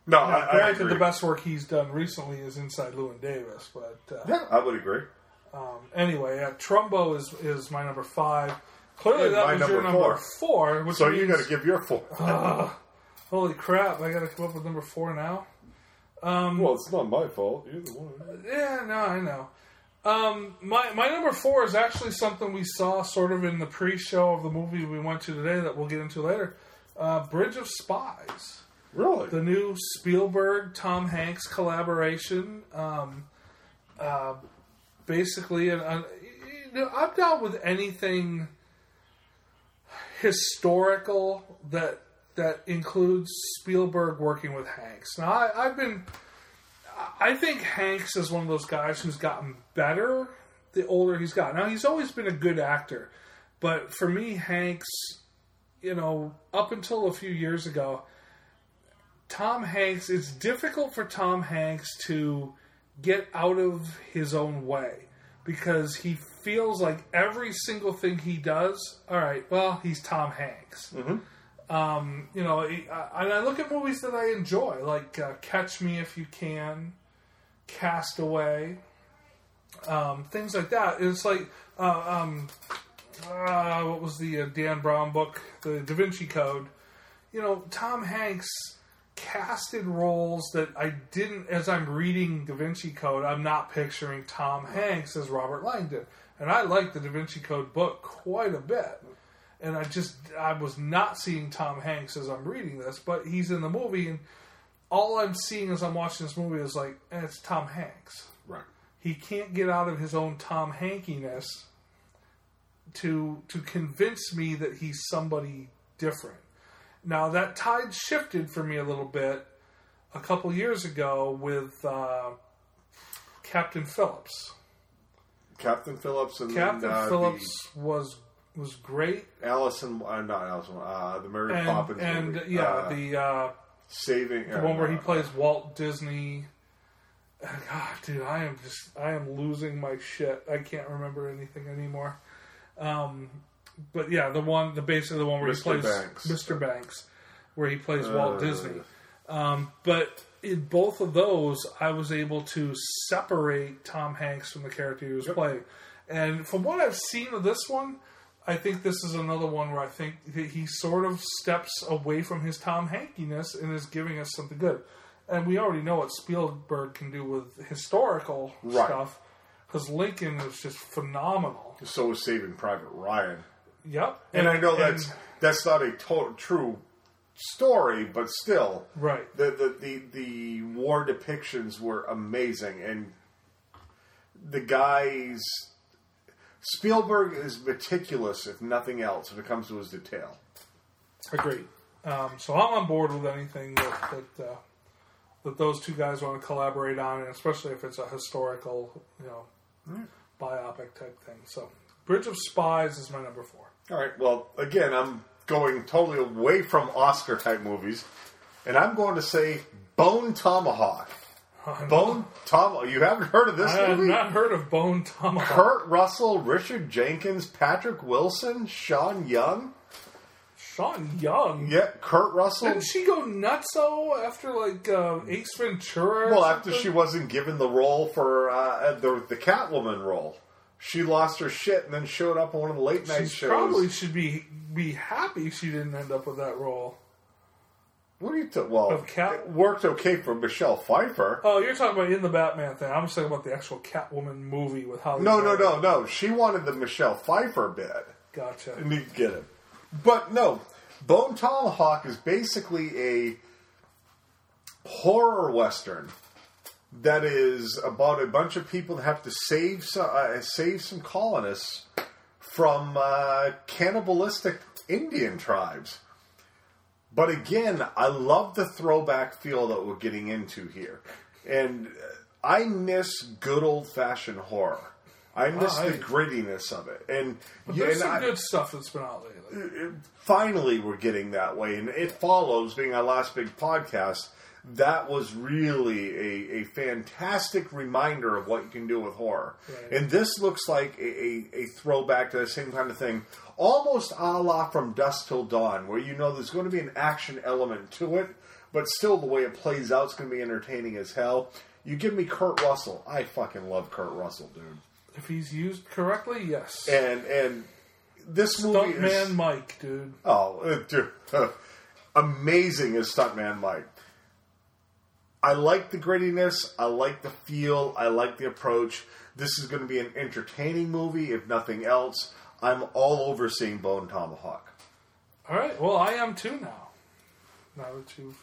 No, Now, I, I granted, agree. the best work he's done recently is Inside Llewyn Davis, but uh, Yeah, I would agree. um, anyway, uh, Trumbo is is my number five. Clearly, Yeah, that was your number four. which So you means, got to give your four. Holy crap! I got to come up with number four now. well, it's not my fault. You're the one. Yeah, no, I know. Um, my my number four is actually something we saw sort of in the pre-show of the movie we went to today that we'll get into later. Uh, Bridge of Spies, Really? the new Spielberg Tom Hanks collaboration. Um, uh, basically, an, an, you know, I'm down with anything historical that that includes Spielberg working with Hanks. Now, I, I've been. I think Hanks is one of those guys who's gotten better the older he's gotten. Now he's always been a good actor, but for me, Hanks, you know, up until a few years ago, Tom Hanks. It's difficult for Tom Hanks to get out of his own way because he feels like every single thing he does. All right, well, he's Tom Hanks. Mm-hmm. Um, you know, I- look at movies that I enjoy, like uh, Catch Me If You Can, Castaway, um, things like that. It's like, uh, um, uh, what was the uh, Dan Brown book, The Da Vinci Code? You know, Tom Hanks casted roles that I didn't, as I'm reading Da Vinci Code, I'm not picturing Tom Hanks as Robert Langdon. And I like the Da Vinci Code book quite a bit. And I just, I was not seeing Tom Hanks as I'm reading this, but he's in the movie, and all I'm seeing as I'm watching this movie is like, eh, it's Tom Hanks. Right. He can't get out of his own Tom Hankiness to to convince me that he's somebody different. Now that tide shifted for me a little bit a couple years ago with uh, Captain Phillips. Captain Phillips and Captain uh, Phillips was was great, Allison, uh, not Allison, uh, the Mary and Poppins and movie. yeah, Uh, the uh, saving the uh, one where he plays Walt Disney. God, dude, I am just I am losing my shit. I can't remember anything anymore. Um, but yeah, the one, the basically the one where Mr. he plays Banks. Mr. Banks, where he plays Walt Uh. Disney. Um, but in both of those, I was able to separate Tom Hanks from the character he was playing. And from what I've seen of this one, I think this is another one where I think he sort of steps away from his Tom Hankiness and is giving us something good. And we already know what Spielberg can do with historical Right. stuff because Lincoln is just phenomenal. So was Saving Private Ryan. Yep. And, I know and- that's that's not a to- true story, but still, right. the, the the the war depictions were amazing, and the guys Spielberg is meticulous, if nothing else, when it comes to his detail. Agreed. Um, so I'm on board with anything that that, uh, that those two guys want to collaborate on, and especially if it's a historical, you know, biopic type thing. So, Bridge of Spies is my number four. All right. Well, again, I'm going totally away from Oscar type movies, and I'm going to say Bone Tomahawk. Bone Tom. You haven't heard of this movie? I've not heard of Bone Tomahawk. Kurt Russell, Richard Jenkins, Patrick Wilson, Sean Young. Sean Young. Yeah, Kurt Russell. Didn't she go nutso after like uh, Ace Ventura? Well, after she wasn't given the role for uh, the the Catwoman role, she lost her shit and then showed up on one of the late night she shows. probably should be be happy she didn't end up with that role. What are you? T- well, Cat- it worked okay for Michelle Pfeiffer. Oh, you're talking about in the Batman thing. I'm just talking about the actual Catwoman movie with Holly. no, no, no, no. She wanted the Michelle Pfeiffer bit. Gotcha. and you get it. But no, Bone Tomahawk is basically a horror western that is about a bunch of people that have to save some, uh, save some colonists from uh, cannibalistic Indian tribes. But again, I love the throwback feel that we're getting into here, and uh, I miss good old fashioned horror. I miss I- the grittiness of it, and But there's and some I- good stuff that's been out lately. finally we're getting that way and it follows being our last big podcast that was really a, a fantastic reminder of what you can do with horror Right. and this looks like a, a, a throwback to the same kind of thing almost a la from dusk till dawn where you know there's going to be an action element to it but still the way it plays out is going to be entertaining as hell you give me kurt russell i fucking love kurt russell dude If he's used correctly, yes. and and this movie is Stuntman Mike, dude. Oh, (laughs) dude, amazing as Stuntman Mike. I like the grittiness. I like the feel. I like the approach. This is going to be an entertaining movie, if nothing else. I'm all over seeing Bone Tomahawk. All right. Well, I am too now. Now that you've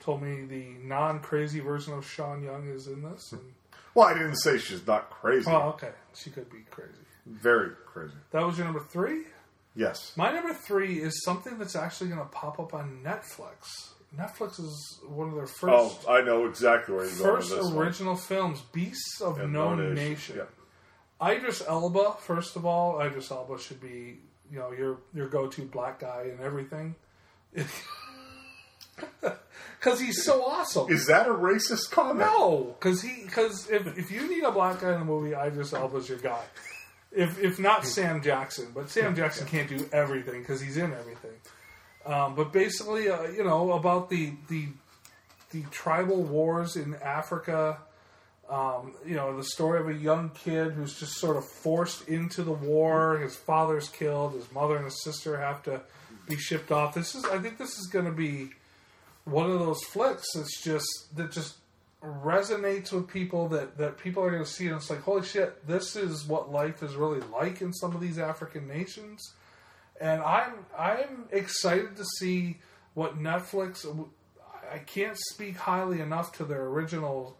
told me the non-crazy version of Sean Young is in this. And, (laughs) Well, I didn't say she's not crazy. oh, okay. She could be crazy. Very crazy. That was your number three. Yes. My number three is something that's actually going to pop up on Netflix. Netflix is one of their first Oh, I know exactly where you're going with first this one. original films, Beasts of And No, No Nation. Yeah. Idris Elba, first of all, Idris Elba should be, you know, your your go to black guy and everything. (laughs) Because he's so awesome. Is that a racist comment? No, because he because if if you need a black guy in the movie, Idris Elba's your guy. If if not Sam Jackson, but Sam Jackson can't do everything because he's in everything. Um, but basically, uh, you know about the the the tribal wars in Africa. Um, you know the story of a young kid who's just sort of forced into the war. His father's killed. His mother and his sister have to be shipped off. This is I think this is going to be one of those flicks that's just that just resonates with people that that people are going to see and it's like holy shit this is what life is really like in some of these african nations and i'm i'm excited to see what netflix i can't speak highly enough to their original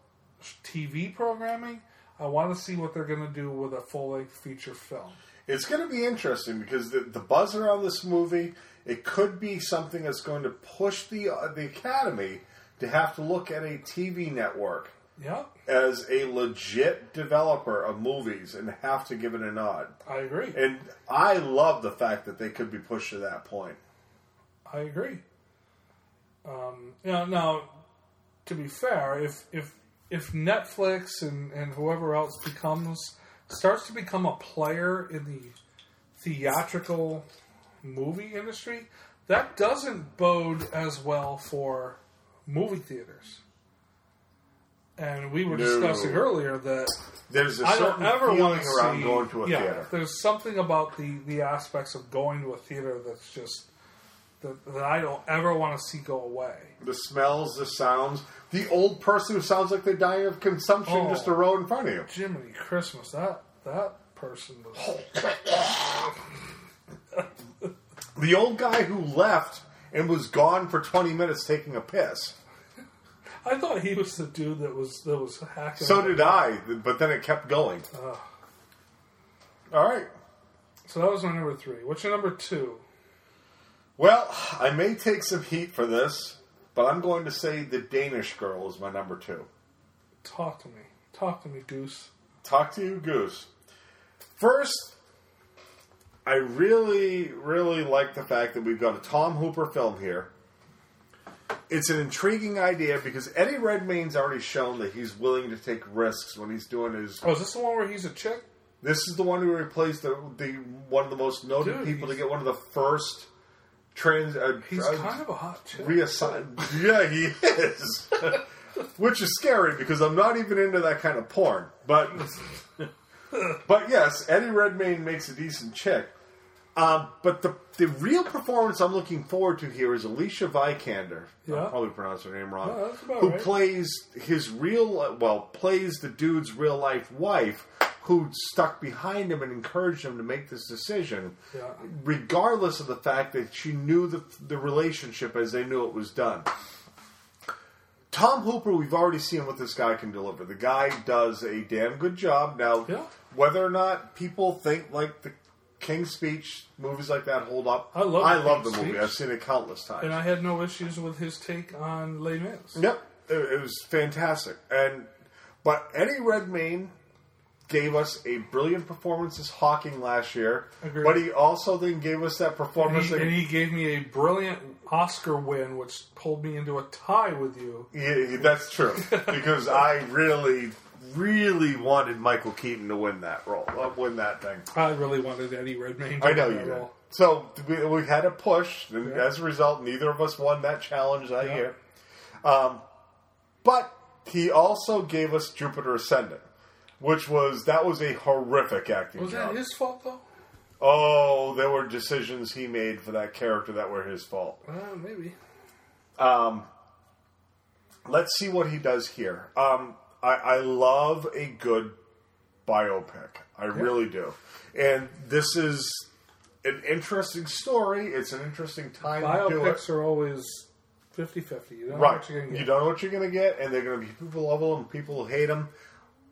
tv programming i want to see what they're going to do with a full-length feature film It's going to be interesting because the, the buzz around this movie, it could be something that's going to push the uh, the Academy to have to look at a TV network yeah as a legit developer of movies and have to give it a nod. i agree And I love the fact that they could be pushed to that point. I agree. Um, you know, now, to be fair, if if if Netflix and, and whoever else becomes starts to become a player in the theatrical movie industry, that doesn't bode as well for movie theaters. And we were No. discussing earlier that There's a I don't certain ever feeling around see, going to a yeah, theater. There's something about the the aspects of going to a theater that's just that, that I don't ever want to see go away. The smells, the sounds, the old person who sounds like they're dying of consumption Oh. just a row in front of you. Jiminy Christmas, that that person was. Oh. The old guy who left and was gone for 20 minutes taking a piss. I thought he was the dude that was that was hacking. So did I, but then it kept going. All right. So that was my number three. What's your number two? Well, I may take some heat for this, but I'm going to say The Danish Girl is my number two. Talk to me. Talk to me, Goose. Talk to you, Goose. First, I really, really like the fact that we've got a Tom Hooper film here. It's an intriguing idea because Eddie Redmayne's already shown that he's willing to take risks when he's doing his. Oh, is this the one where he's a chick? This is the one who replaced the, the one of the most noted Dude, people to get one of the first trans. Uh, He's uh, kind of a hot chick. reassigned. yeah, he is. (laughs) Which is scary because I'm not even into that kind of porn. But but yes, Eddie Redmayne makes a decent chick. Um, but the the real performance I'm looking forward to here is Alicia Vikander. Yeah. I'll probably pronounce her name wrong. No, who right. plays his real well plays the dude's real life wife who stuck behind him and encouraged him to make this decision Yeah. regardless of the fact that she knew the, the relationship as they knew it was done. Tom Hooper, we've already seen what this guy can deliver. The guy does a damn good job. Now, Yeah. whether or not people think like the King's Speech movies like that hold up, I love I The love the movie. Speech. I've seen it countless times. And I had no issues with his take on Les Mis. Yep, it, it was fantastic. And but Eddie Redmayne gave us a brilliant performance as Hawking last year. Agreed. But he also then gave us that And performance. he, and he gave me a brilliant Oscar win, which pulled me into a tie with you. Yeah, that's true. (laughs) because I really, really wanted Michael Keaton to win that role, uh, win that thing. I really wanted Eddie Redmayne. I know you did. role. So we, we had a push, and Yeah. as a result, neither of us won that challenge that Yeah. year. Um, but he also gave us Jupiter Ascending, which was that was a horrific acting Was job. that his fault though? Oh, there were decisions he made for that character that were his fault. Uh, maybe. Um, let's see what he does here. Um, I, I love a good biopic. I really do. And this is an interesting story. It's an interesting time to do it. Biopics are always 50-50. You don't know Right. what you're going to You don't know what you're going to get, and they're going to be people love them people hate them.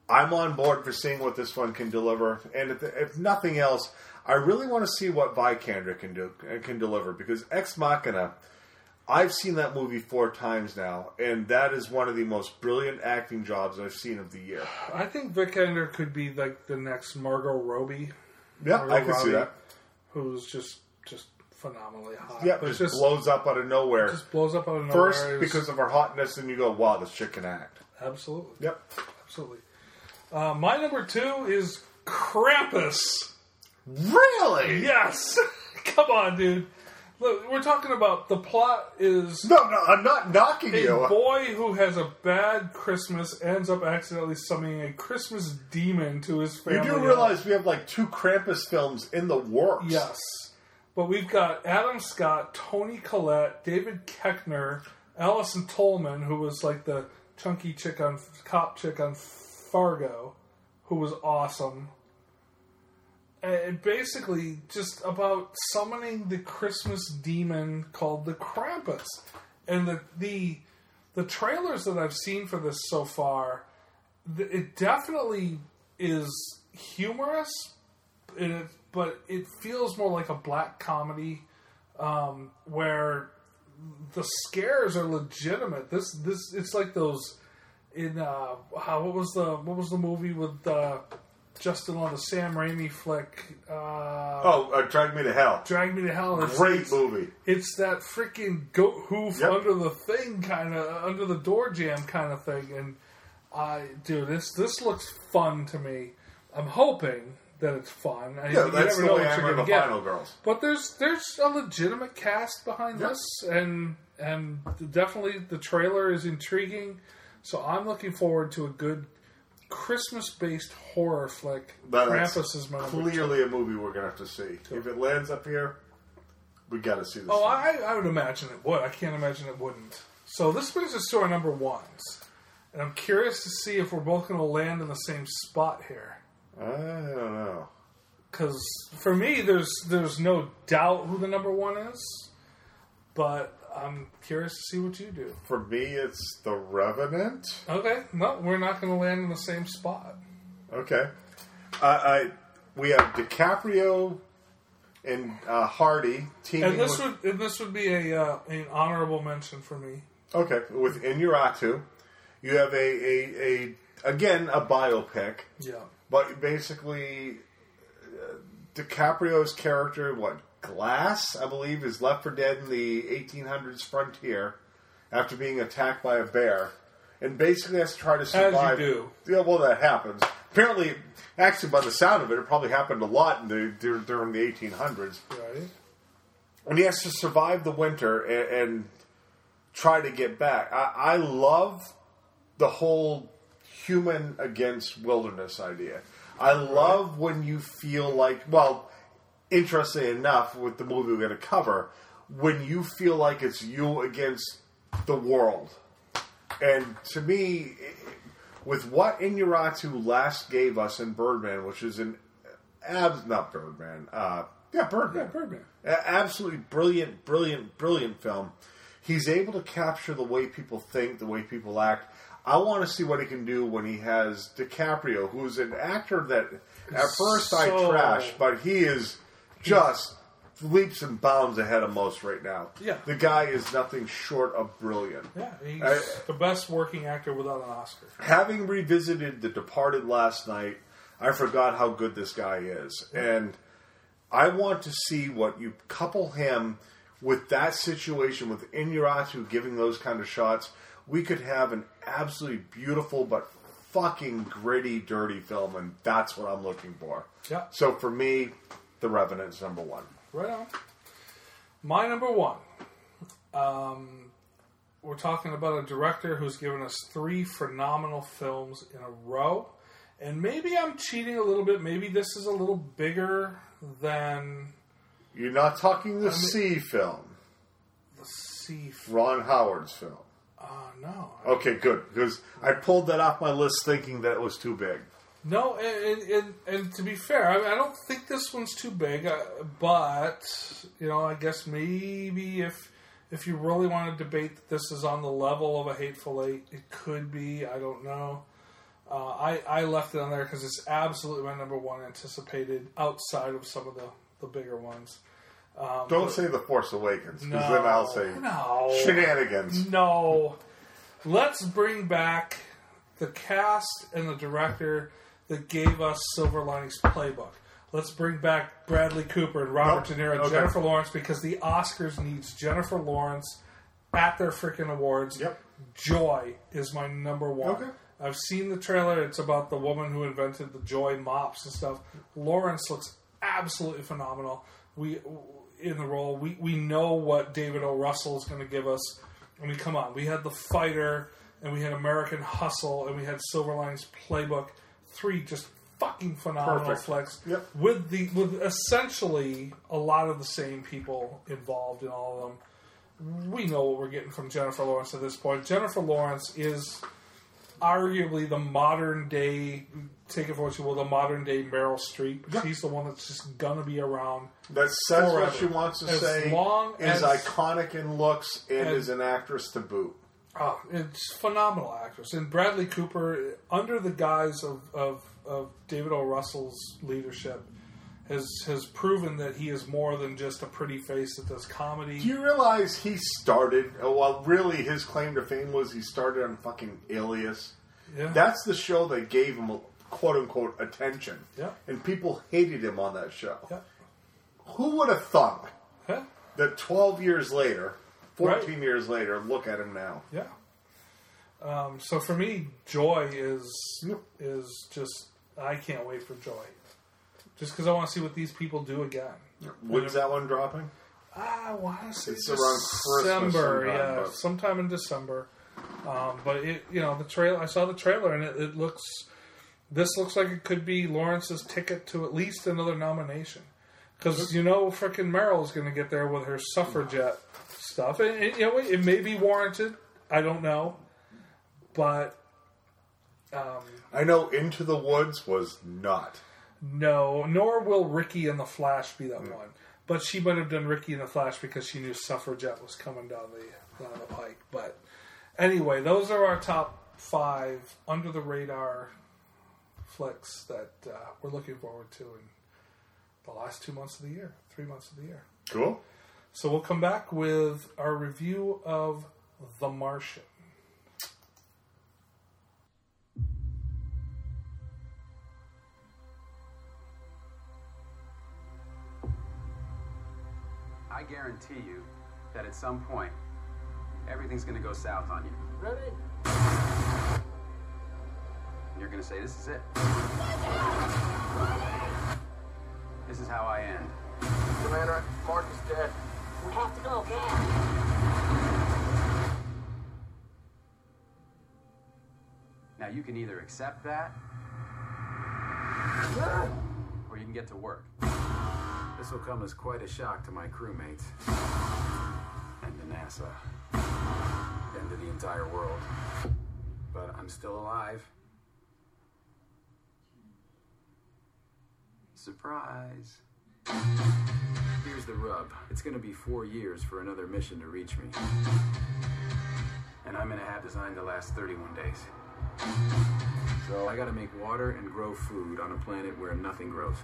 I'm on board for seeing what this one can deliver, and if, if nothing else, I really want to see what Vikander can do can deliver because Ex Machina. I've seen that movie four times now, and that is one of the most brilliant acting jobs I've seen of the year. I think Vikander could be like the next Margot Robbie, Yeah, Margot I can see that. who's just just phenomenally hot. Yeah, just, just blows up out of nowhere. just blows up out of nowhere. First, because of her hotness, and you go, "Wow, this chick can act." absolutely, Yep. absolutely. Uh, my number two is Krampus. Really? Yes, (laughs) come on, dude. Look, we're talking about the plot is No, no, I'm not knocking you. a you. boy who has a bad Christmas ends up accidentally summoning a Christmas demon to his family. You do realize we have like two Krampus films in the works. Yes. But we've got Adam Scott, Toni Collette, David Koechner Allison Tolman, who was like the chunky chick on cop chick on Fargo, who was awesome. And basically, just about summoning the Christmas demon called the Krampus, and the the the trailers that I've seen for this so far, it definitely is humorous, but it feels more like a black comedy um, where the scares are legitimate. This this it's like those in uh, how what was the what was the movie with uh, Justin on the Sam Raimi flick? Uh, Oh, uh, Drag Me to Hell. Drag Me to Hell. It's- Great it's, movie. It's that freaking goat hoof Yep. under the thing kind of under the door jam kind of thing, and I dude, this this looks fun to me. I'm hoping that it's fun. I, Yeah, you that's never the know way I remember get. Final Girls. But there's there's a legitimate cast behind Yep. this, and and definitely the trailer is intriguing. So I'm looking forward to a good Christmas-based horror flick. That's Krampus is my. Clearly, a movie we're gonna have to see. If it lands up here, we got to see this. Oh. I, I would imagine it would. I can't imagine it wouldn't. So this brings us to our number ones, and I'm curious to see if we're both going to land in the same spot here. I don't know. Because for me, there's there's no doubt who the number one is, but I'm curious to see what you do. For me, it's The Revenant. Okay, no, we're not going to land in the same spot. Okay. I, I we have DiCaprio and uh, Hardy teaming And this with, would and this would be a uh, an honorable mention for me. okay with Iñárritu. You have a, a, a again a biopic, Yeah, but basically uh, DiCaprio's character, what Glass, I believe, is left for dead in the 1800s frontier after being attacked by a bear, and basically has to try to survive. do. Yeah, well, that happens. Apparently, actually, by the sound of it, it probably happened a lot in the, during the 1800s. right. And he has to survive the winter and, and try to get back. I, I love the whole human against wilderness idea. I love when you feel like, well, interesting enough, with the movie we're going to cover, when you feel like it's you against the world. And to me, with what Iñárritu last gave us in Birdman, which is an abs not Birdman, uh, yeah, Birdman, Birdman. A- absolutely brilliant, brilliant, brilliant film. He's able to capture the way people think, the way people act. I want to see what he can do when he has DiCaprio, who's an actor that at first I So- trash, but he is just leaps and bounds ahead of most right now. Yeah. the guy is nothing short of brilliant. Yeah, he's I- the best working actor without an Oscar. having revisited The Departed last night, I forgot how good this guy is. And I want to see what you couple him with that situation with Iñárritu giving those kind of shots. We could have an absolutely beautiful but fucking gritty, dirty film, and that's what I'm looking for. Yeah. So for me, The Revenant is number one. Right on. My number one. Um, we're talking about a director who's given us three phenomenal films in a row. And maybe I'm cheating a little bit. Maybe this is a little bigger than You're not talking the C film, the Sea. Ron Howard's film. Uh, no. Okay, good. Because I pulled that off my list thinking that it was too big. No, and, and, and, to be fair, I, I don't think this one's too big. Uh, but you know, I guess maybe if if you really want to debate that this is on the level of a Hateful Eight, it could be. I don't know. Uh, I I left it on there because it's absolutely my number one anticipated outside of some of the the bigger ones. Um, Don't say The Force Awakens, because no, then I'll say no shenanigans. no. Let's bring back the cast and the director that gave us Silver Linings Playbook. Let's bring back Bradley Cooper and Robert Nope. De Niro and Okay. Jennifer Lawrence because the Oscars needs Jennifer Lawrence at their freaking awards. Yep. Joy is my number one. Okay. I've seen the trailer. It's about the woman who invented the Joy mops and stuff. Lawrence looks absolutely phenomenal. We in the role. We we know what David O. Russell is going to give us. I mean, come on. We had the fighter, and we had American Hustle, and we had Silver Linings Playbook. Three just fucking phenomenal Perfect. flicks Yep. with the with essentially a lot of the same people involved in all of them. we know what we're getting from Jennifer Lawrence at this point. Jennifer Lawrence is arguably the modern day, take it for what you will, the modern day Meryl Streep. Yeah. She's the one that's just gonna be around. That says what she wants to As say. long is as- iconic in looks and And- is an actress to boot. Oh, it's phenomenal actress. And Bradley Cooper, under the guise of, of, of David O. Russell's leadership, has has proven that he is more than just a pretty face that does comedy. Do you realize he started? oh, Well, really, his claim to fame was he started on fucking Alias. yeah. That's the show that gave him quote unquote attention. Yeah. And people hated him on that show. yeah. Who would have thought Yeah. that 12 years later, 14 Right. years later, look at him now? Yeah. Um, so for me, Joy is is just I can't wait for Joy, just because I want to see what these people do again. When's that one dropping? I want to say It's around Christmas December, sometime, yeah, but- sometime in December. Um, but it, you know, the trailer. I saw the trailer, and it, it looks. This looks like it could be Lawrence's ticket to at least another nomination, because you know, frickin' Meryl is going to get there with her suffragette stuff, and, and, you know, it may be warranted. I don't know, but um, I know Into the Woods was not. no, nor will Ricky and the Flash be that one. But she might have done Ricky and the Flash because she knew Suffragette was coming down the down the pike. But anyway, those are our top five under the radar flicks that uh, we're looking forward to in the last two months of the year, three months of the year. Cool. So we'll come back with our review of The Martian. I guarantee you that at some point, everything's gonna go south on you. Ready? And you're gonna say, this is it. This is how I end. Commander, Mark is dead. We have to go now. Now you can either accept that, or you can get to work. This will come as quite a shock to my crewmates. And to NASA. And to the entire world. But I'm still alive. Surprise. Here's the rub. It's gonna be four years for another mission to reach me. And I'm gonna have design the last 31 days. So I gotta make water and grow food on a planet where nothing grows.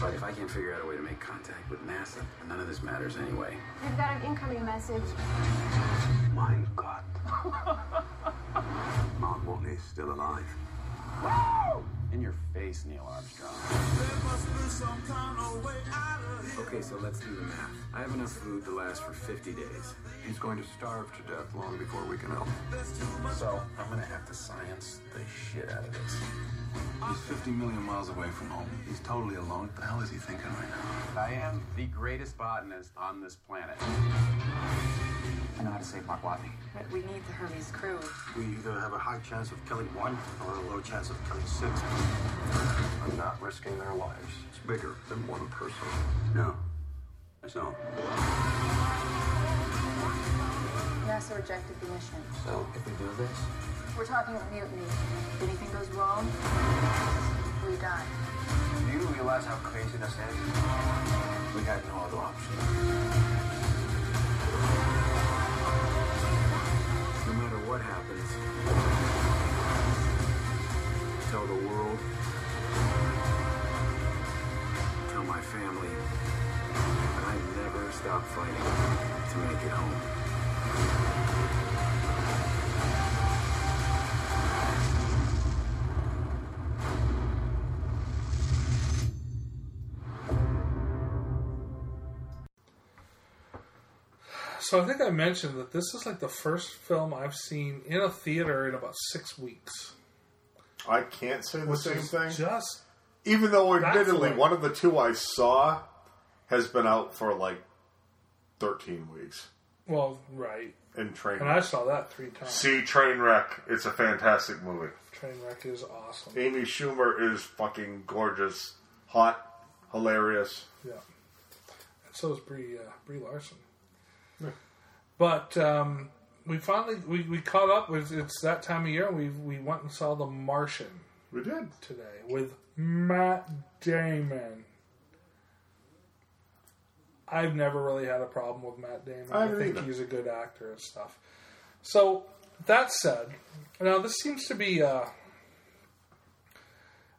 But if I can't figure out a way to make contact with NASA, none of this matters anyway. We've got an incoming message. Mein Gott. (laughs) Mark Watney's still alive. In your face, Neil Armstrong. Okay, so let's do the math. I have enough food to last for 50 days. He's going to starve to death long before we can help. So I'm gonna have to science the shit out of this. He's 50 million miles away from home. He's totally alone. What the hell is he thinking right now? I am the greatest botanist on this planet. I know how to save Mark Watney. But we need the Hermes crew. We either have a high chance of killing one or a low chance of killing six. I'm not risking their lives. It's bigger than one person. No. I don't. NASA rejected the mission. So, if we do this, We're talking about mutiny. If anything goes wrong, we die. do you realize how crazy this is? We had no other option. No matter what happens, tell the world, tell my family, that I never stop fighting to make it home. So I think I mentioned that this is like the first film I've seen in a theater in about six weeks. I can't say the Which same is thing. just Even though, admittedly, Baffling. one of the two I saw has been out for like 13 weeks well, right. in train. And I saw that three times. See Trainwreck. It's a fantastic movie. Trainwreck is awesome. Amy Schumer is fucking gorgeous, hot, hilarious. Yeah. And so is Brie uh, Brie Larson. But um, we finally we, we caught up. It's, it's that time of year. We we went and saw The Martian We did. today with Matt Damon. I've never really had a problem with Matt Damon. I I, think either. he's a good actor and stuff. So that said, now this seems to be. Uh,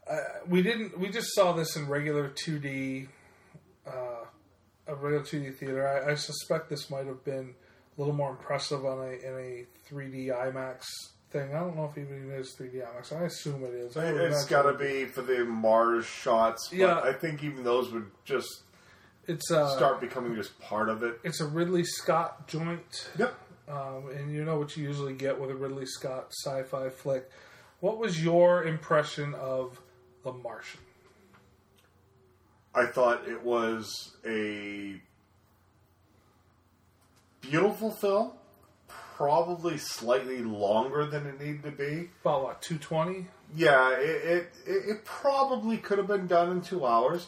uh, we didn't. We just saw this in regular two D, uh, a regular two D theater. I, I suspect this might have been a little more impressive on a in a three D IMAX thing. I don't know if it even is three D IMAX. I assume it is. I It's got to be for the Mars shots. But Yeah. I think even those would just It's uh, start becoming just part of it. It's a Ridley Scott joint. Yep. Um, and you know what you usually get with a Ridley Scott sci-fi flick. What was your impression of The Martian? I thought it was a beautiful film, probably slightly longer than it needed to be. About what two twenty? Yeah, it, it, it probably could have been done in two hours.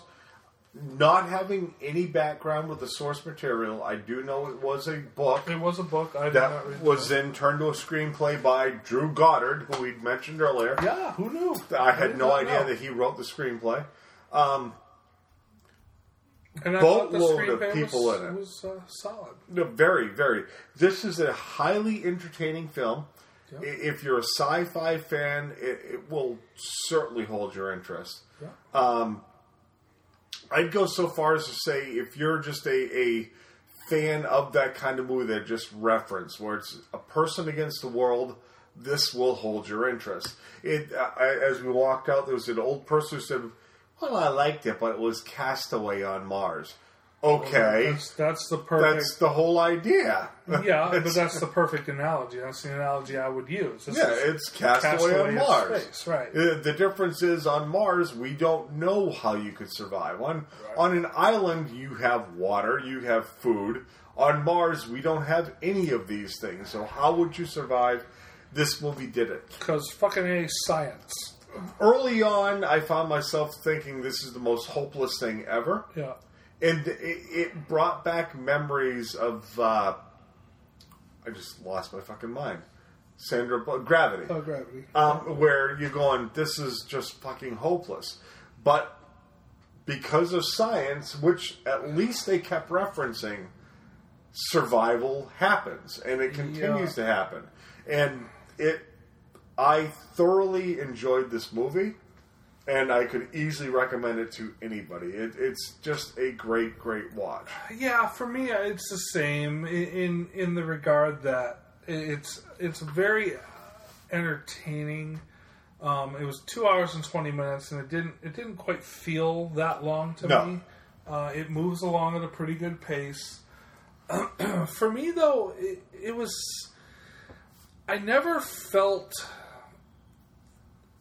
Not having any background with the source material, I do know it was a book It was a book. I did not read that was then turned to a screenplay by Drew Goddard, who we'd mentioned earlier. Yeah, who knew? I had no idea know. that he wrote the screenplay. Um, And I thought the boatload of people was, in it. was uh, solid. No, very, very. This is a highly entertaining film. I If you're a sci-fi fan, it, it will certainly hold your interest. Yeah. I'd go so far as to say if you're just a, a fan of that kind of movie that I just referenced, where it's a person against the world, this will hold your interest. It uh, I, as we walked out, there was an old person who said, "Well, I liked it, but it was Castaway on Mars." Okay, That's, that's the perfect. that's the whole idea. (laughs) yeah, but that's the perfect analogy. That's the analogy I would use. This Yeah, it's Castaway, Castaway on Mars. space, right. Uh, The difference is on Mars, we don't know how you could survive. On on an island, you have water, you have food. On Mars, we don't have any of these things. So how would you survive? This movie did it. because fucking a science. Early on, I found myself thinking this is the most hopeless thing ever, Yeah. and it, it brought back memories of. Uh, I just lost my fucking mind. Sandra, Gravity Oh, gravity. um, where you're going, this is just fucking hopeless. But because of science, which at least they kept referencing, survival happens and it continues to happen. And it, I thoroughly enjoyed this movie, and I could easily recommend it to anybody. It, it's just a great, great watch. Yeah, for me, it's the same in in, in the regard that it's it's very entertaining. Um, it was two hours and twenty minutes, and it didn't it didn't quite feel that long to No. me. Uh, it moves along at a pretty good pace. (clears throat) for me, though, it, it was. I never felt.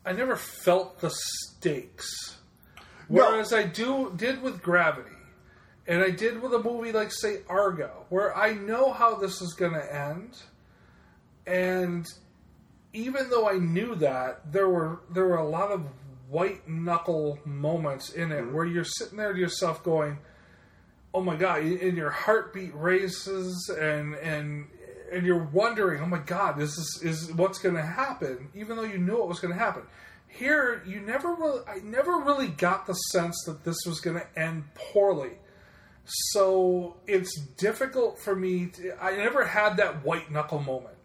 I never felt the stakes. No. Whereas I do did with Gravity, and I did with a movie like say Argo, where I know how this is going to end, and even though I knew that, there were there were a lot of white knuckle moments in it mm-hmm. where you're sitting there to yourself going, "Oh my god!" and your heartbeat races, and and and you're wondering, "Oh my god, this is is what's going to happen?" Even though you knew it was going to happen. Here, you never really, I never really got the sense that this was going to end poorly. So it's difficult for me. To, I never had that white knuckle moment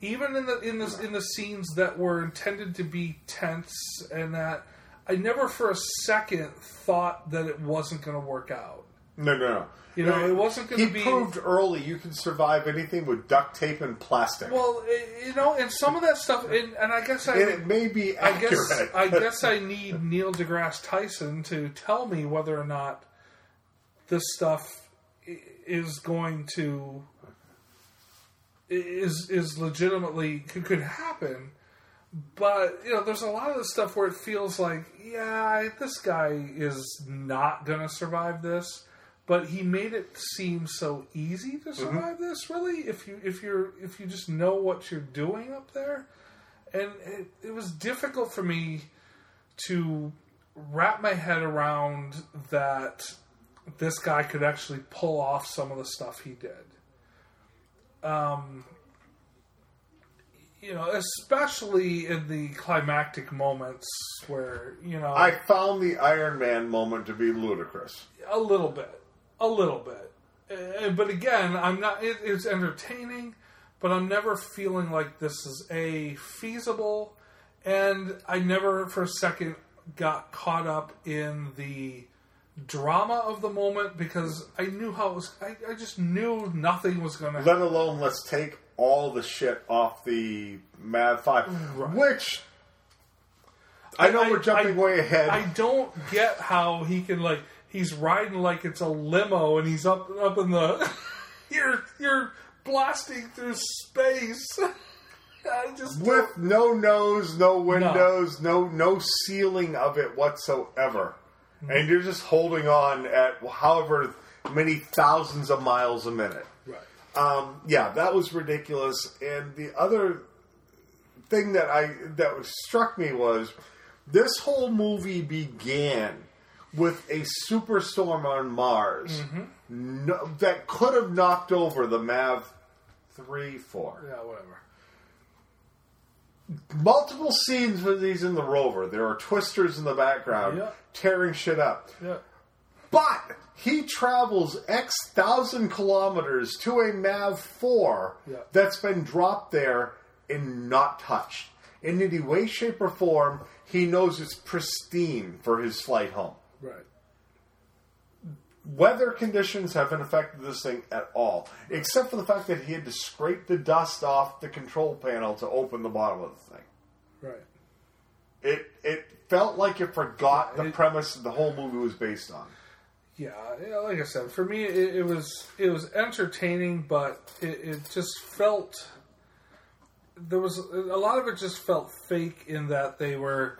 even in the in the in the scenes that were intended to be tense and that I never for a second thought that it wasn't going to work out. No, no, no. You know, it wasn't gonna be. He be- proved early you can survive anything with duct tape and plastic. Well, you know, and some of that stuff, and, and I guess I, and it may be I accurate. guess I (laughs) guess I need Neil deGrasse Tyson to tell me whether or not this stuff is going to is is legitimately could, could happen. But you know, there's a lot of this stuff where it feels like, yeah, this guy is not going to survive this. But he made it seem so easy to survive this. Really, if you if you're if you just know what you're doing up there, and it, it was difficult for me to wrap my head around that this guy could actually pull off some of the stuff he did. um, you know, especially in the climactic moments where you know I found the Iron Man moment to be ludicrous. a little bit, a little bit. Uh, but again, I'm not. It, it's entertaining, but I'm never feeling like this is a feasible. And I never, for a second, got caught up in the drama of the moment because I knew how it was. I, I just knew nothing was going to. Let alone let's take all the shit off the Mad Five, Right. which I know I- we're jumping I- way ahead. I don't get how he can like he's riding like it's a limo and he's up up in the (laughs) you're you're blasting through space. (laughs) I just with no nose, no windows, no no ceiling of it whatsoever, Hmm. and you're just holding on at however many thousands of miles a minute. right. Um, yeah, that was ridiculous. And the other thing that I that struck me was this whole movie began with a superstorm on Mars mm-hmm. no, that could have knocked over the Mav three four. Yeah, whatever. Multiple scenes with these in the rover. There are twisters in the background Yeah. tearing shit up. Yeah. But he travels X thousand kilometers to a MAV 4 Yeah. that's been dropped there and not touched. In any way, shape, or form, he knows it's pristine for his flight home. Right. Weather conditions haven't affected this thing at all, except for the fact that he had to scrape the dust off the control panel to open the bottom of the thing. Right. It it felt like it forgot the It- premise the whole movie was based on. Yeah, yeah, like I said, for me it, it was it was entertaining, but it, it just felt there was a lot of it just felt fake in that they were.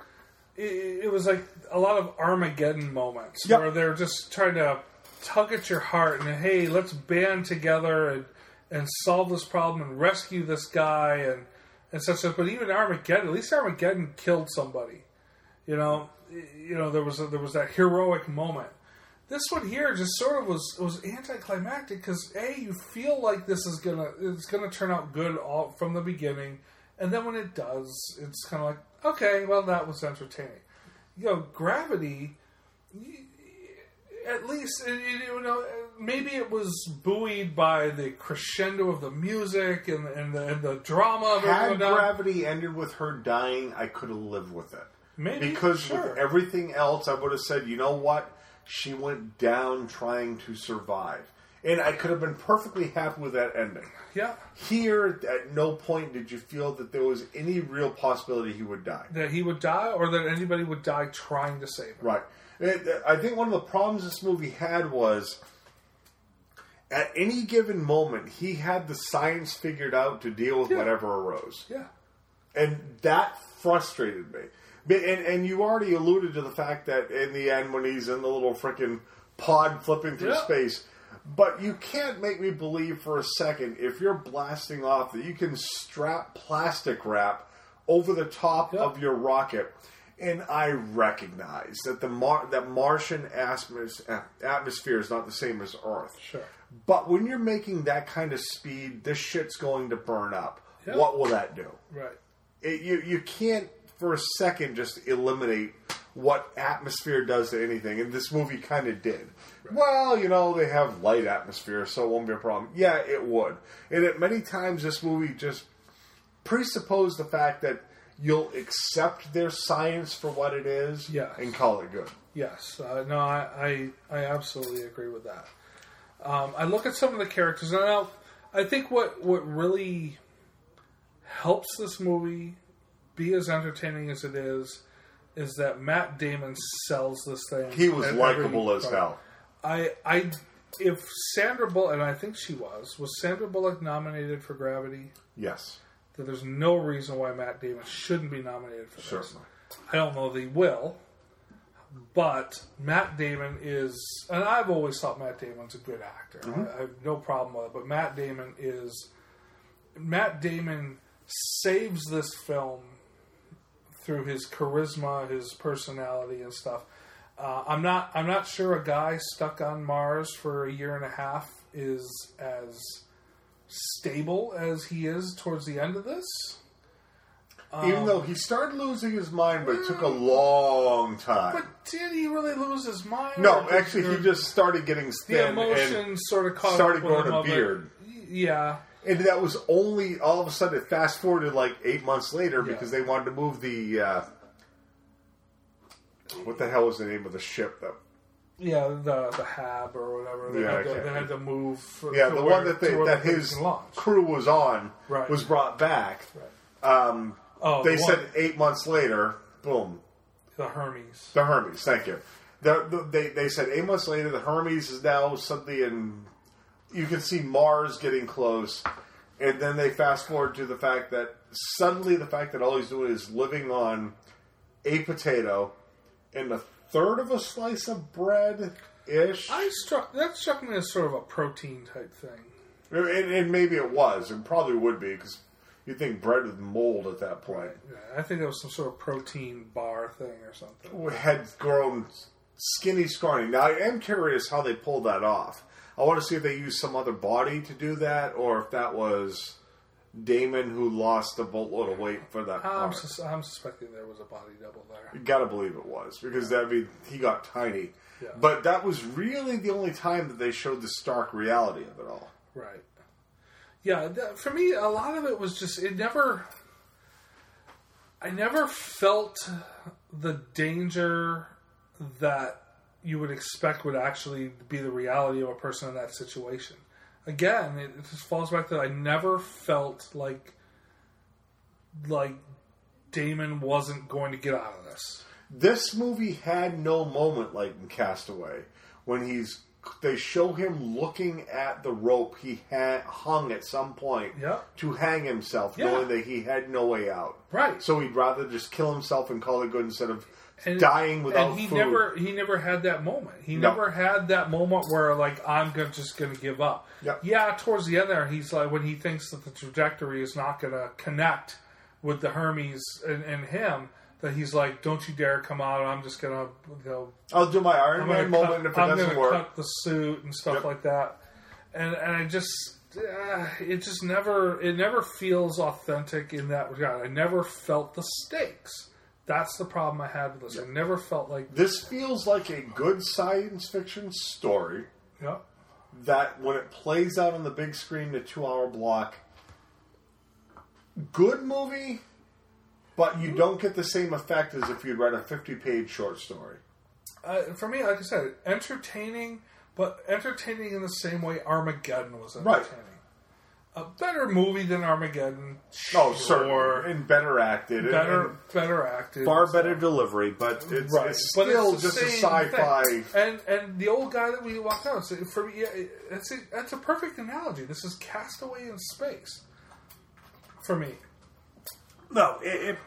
It, it was like a lot of Armageddon moments Yep. where they're just trying to tug at your heart and hey, let's band together and and solve this problem and rescue this guy and and such. But even Armageddon, at least Armageddon killed somebody. You know, you know there was a, there was that heroic moment. This one here just sort of was was anticlimactic because a you feel like this is gonna it's gonna turn out good all from the beginning, and then when it does, it's kind of like okay, well that was entertaining. You know, Gravity. At least you know maybe it was buoyed by the crescendo of the music and and the, and the drama of it Had going down. Gravity ended with her dying, I could have lived with it. Maybe Because sure. with everything else, I would have said, you know what? She went down trying to survive. And I could have been perfectly happy with that ending. yeah. Here, at no point did you feel that there was any real possibility he would die. that he would die or that anybody would die trying to save him. Right. I think one of the problems this movie had was at any given moment, he had the science figured out to deal with Yeah. whatever arose. Yeah. and that frustrated me. And and you already alluded to the fact that in the end, when he's in the little freaking pod flipping through Yeah. space, but you can't make me believe for a second if you're blasting off that you can strap plastic wrap over the top Yeah. of your rocket. And I recognize that the Mar- that Martian atmos- atmosphere is not the same as Earth. Sure. But when you're making that kind of speed, this shit's going to burn up. Yeah. What will that do? Right. it, you you can't for a second just eliminate what atmosphere does to anything, and this movie kind of did. Well, you know they have light atmosphere, so it won't be a problem. Yeah, it would, and at many times this movie just presupposed the fact that you'll accept their science for what it is Yes. and call it good. Yes. Uh, no, I, I I absolutely agree with that. Um, I look at some of the characters, and now I think what what really helps this movie be as entertaining as it is is that Matt Damon sells this thing. He was likable as hell. I I if Sandra Bullock, and I think she was, was Sandra Bullock nominated for Gravity? Yes, That there's no reason why Matt Damon shouldn't be nominated for this. certainly. I don't know he will, but Matt Damon is, and I've always thought Matt Damon's a good actor. I, mm-hmm. I have no problem with it. But Matt Damon is, Matt Damon saves this film through his charisma, his personality, and stuff. Uh, I'm not. I'm not sure a guy stuck on Mars for a year and a half is as stable as he is towards the end of this. Even though he started losing his mind, but it took a long time. But did he really lose his mind? no, actually, he just started getting the thin emotion and, sort of caught started up with growing him a of it. beard. Yeah, and that was only all of a sudden it fast forwarded like eight months later because they wanted to move the. Uh, what the hell was the name of the ship though? yeah, the the hab or whatever. They, Yeah, had, to, they had to move. For, Yeah, to the where- one that to they, where that the thing his can launch. crew was on Right. was brought back. Right. Um, Oh, they the said one- eight months later, boom, the Hermes. the Hermes. Thank you. The, the, they they said eight months later, the Hermes is now something, and you can see Mars getting close. And then they fast forward to the fact that suddenly the fact that all he's doing is living on a potato and a third of a slice of bread ish. I struck that struck me as sort of a protein type thing. And, and maybe it was, and probably would be, because you'd think bread would mold at that point. Yeah, I think it was some sort of protein bar thing or something. We Had grown skinny, scrawny. Now, I am curious how they pulled that off. I want to see if they used some other body to do that, or if that was Damon who lost a boatload of weight for that I'm, sus- I'm suspecting there was a body double there. You gotta believe it was because mean he got tiny, Yeah. but that was really the only time that they showed the stark reality of it all. Right. Yeah, that, for me, a lot of it was just it never. I never felt the danger that you would expect would actually be the reality of a person in that situation. Again, it, just falls back that I never felt like like Damon wasn't going to get out of this. This movie had no moment like in Castaway when he's they show him looking at the rope he had hung at some point Yeah. to hang himself, Yeah. knowing that he had no way out. Right. So he'd rather just kill himself and call it good instead of And- dying without and he food. never he never had that moment he No. never had that moment where like i'm gonna, just gonna give up Yep. yeah towards the end there he's like when he thinks that the trajectory is not gonna connect with the hermes and, and him that he's like don't you dare come out i'm just gonna you know I'll do my Iron I'm Man moment, cut, and if it I'm doesn't work, cut the suit and stuff Yep. like that and and i just uh, it just never it never feels authentic in that regard i never felt the stakes that's the problem i had with this i never felt like this feels like a good science fiction story. Yep. that when it plays out on the big screen, the two hour block, good movie, but you don't get the same effect as if you'd read a 50 page short story. Uh, for me, like I said, entertaining, but entertaining in the same way Armageddon was Right. A better movie than Armageddon. Oh, sure. certainly. And better acted. Better, and better acted. far better delivery, but it's, Right. it's But still it's just a sci fi. thing. And and the old guy that we walked out, so for me, yeah, that's a, that's a perfect analogy. This is Castaway in space. For me, No, it, it.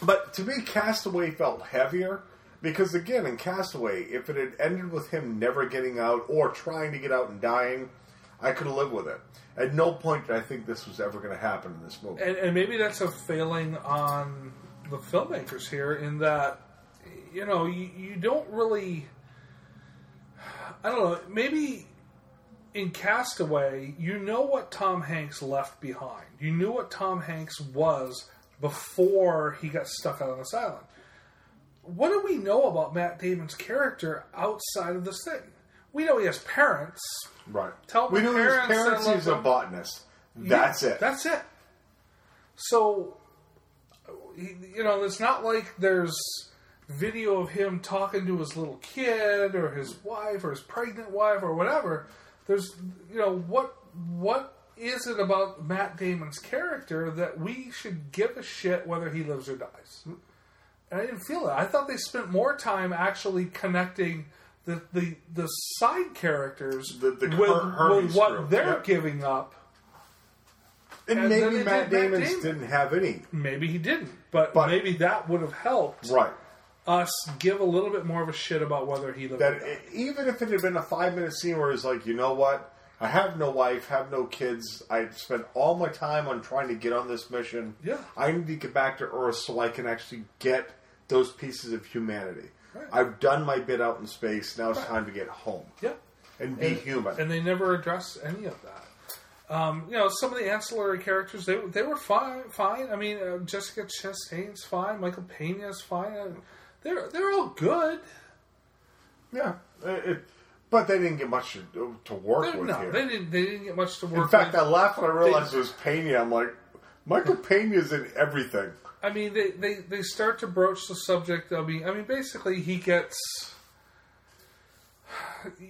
But to me, Castaway felt heavier because, again, in Castaway, if it had ended with him never getting out or trying to get out and dying, I could lived with it. At no point did I think this was ever going to happen in this movie. and, and maybe that's a failing on the filmmakers here in that you know you, you don't really i don't know maybe in castaway you know what tom hanks left behind you knew what tom hanks was before he got stuck out on this island what do we know about matt damon's character outside of this thing we know he has parents right. Tell we know knew his parents parents he's a botanist. That's yeah, it. That's it. So, you know, it's not like there's video of him talking to his little kid or his wife or his pregnant wife or whatever. There's, you know, what what is it about Matt Damon's character that we should give a shit whether he lives or dies? And I didn't feel that. I thought they spent more time actually connecting the the, the side characters The- the with, Her- with what group, they're yeah. giving up. and, and maybe Matt Damon. didn't have any. Maybe he didn't, but, But- maybe that would have helped Right. us give a little bit more of a shit about whether he lived that even if it had been a five minute scene where he's like, you know what, I have no wife, have no kids, I spent all my time on trying to get on this mission. Yeah. I need to get back to Earth so I can actually get those pieces of humanity. Right. I've done my bit out in space. Now it's time to get home Yeah, and be and, human. and they never address any of that. Um, you know, some of the ancillary characters they they were fine. Fine. I mean, uh, Jessica Chastain's fine. Michael Pena's fine. Uh, they're they're all good. Yeah, it, it- but they didn't get much to, to work They're- with no, here. they didn't. They didn't get much to work. In fact, with. I laughed when I realized it was Pena. I'm like, Michael Pena's in everything. I mean, they, they, they start to broach the subject. I mean, I mean, basically, he gets.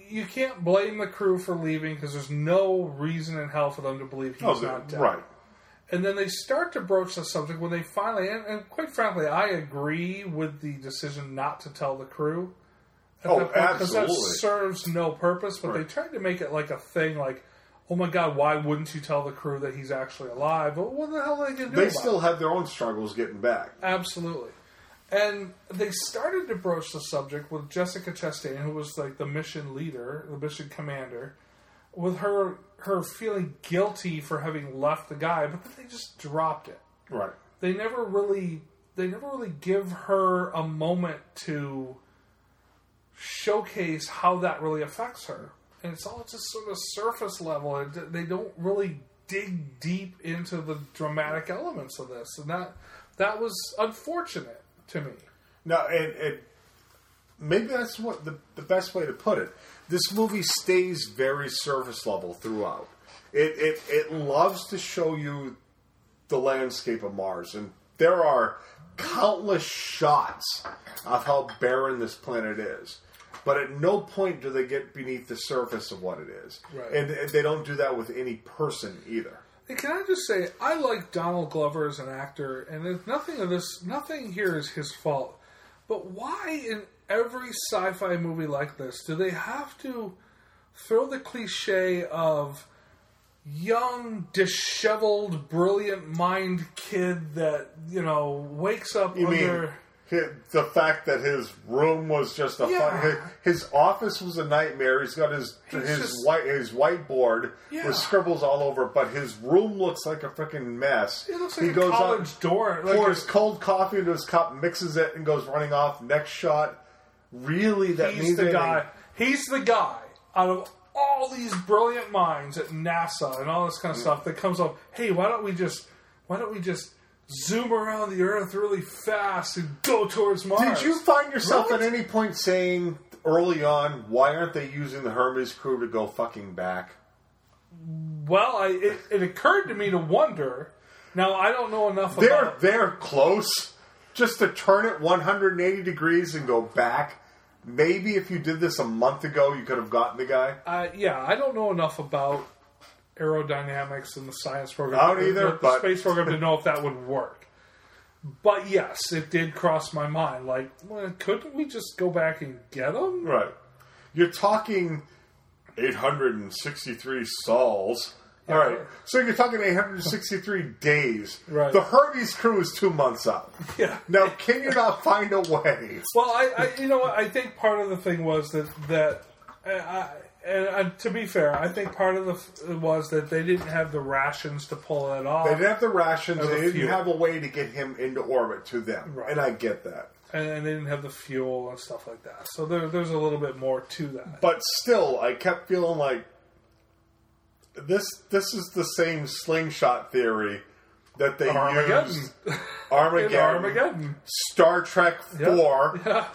You can't blame the crew for leaving because there's no reason in hell for them to believe he's Oh, not dead. right. And then they start to broach the subject when they finally, and, and quite frankly, I agree with the decision not to tell the crew. at Oh, that point, Because that serves no purpose, but they Right. tried to make it like a thing, like, oh my god, why wouldn't you tell the crew that he's actually alive? But what the hell are they going to do? They still it? had their own struggles getting back. Absolutely. And they started to broach the subject with Jessica Chastain, who was like the mission leader, the mission commander, with her her feeling guilty for having left the guy, but then they just dropped it. Right. They never really they never really give her a moment to showcase how that really affects her. And it's all just sort of surface level. They don't really dig deep into the dramatic elements of this, and that that was unfortunate to me. No, and, and maybe that's what the, the best way to put it. This movie stays very surface level throughout. It, it it loves to show you the landscape of Mars, and there are countless shots of how barren this planet is. But at no point do they get beneath the surface of what it is, Right. and, and they don't do that with any person either. And can I just say, I like Donald Glover as an actor, and there's nothing of this, nothing here is his fault. But why in every sci-fi movie like this do they have to throw the cliche of young, disheveled, brilliant mind kid that you know wakes up You under? mean the fact that his room was just a Yeah. fu- his, office was a nightmare. He's got his He's his just- white his whiteboard Yeah. with scribbles all over, but his room looks like a freaking mess. It looks like he a goes college out, dorm. Like pours a- cold coffee into his cup, mixes it, and goes running off. Next shot. Really, that he's means the guy. He's the guy out of all these brilliant minds at NASA and all this Mm. kind of stuff that comes up. Hey, why don't we just why don't we just zoom around the Earth really fast and go towards Mars? Did you find yourself What? at any point saying early on, "Why aren't they using the Hermes crew to go fucking back"? Well, I, it, it occurred to me to wonder. Now I don't know enough They're about. they're close. Just to turn it 180 degrees and go back. Maybe if you did this a month ago, you could have gotten the guy. Uh, yeah, I don't know enough about aerodynamics and the science program. I don't the- either, the, the but- space program to know if that would work. But yes, it did cross my mind. Like, well, couldn't we just go back and get them? Right. You're talking 863 sols. All right. So you're talking 863 (laughs) days. Right. The Hermes crew is two months out. (laughs) Yeah. Now, can you not find a way? Well, I, I, you know what? I think part of the thing was that that, I, and uh, to be fair, I think part of the f- was that they didn't have the rations to pull it off, They didn't have the rations. The They didn't fuel. have a way to get him into orbit to them. Right. And I get that. and, and they didn't have the fuel and stuff like that. So there, there's a little bit more to that. But still, I kept feeling like this. This is the same slingshot theory that they Armageddon. used. (laughs) Armageddon, Armageddon. Star Trek Yeah. Four. (laughs) Yeah.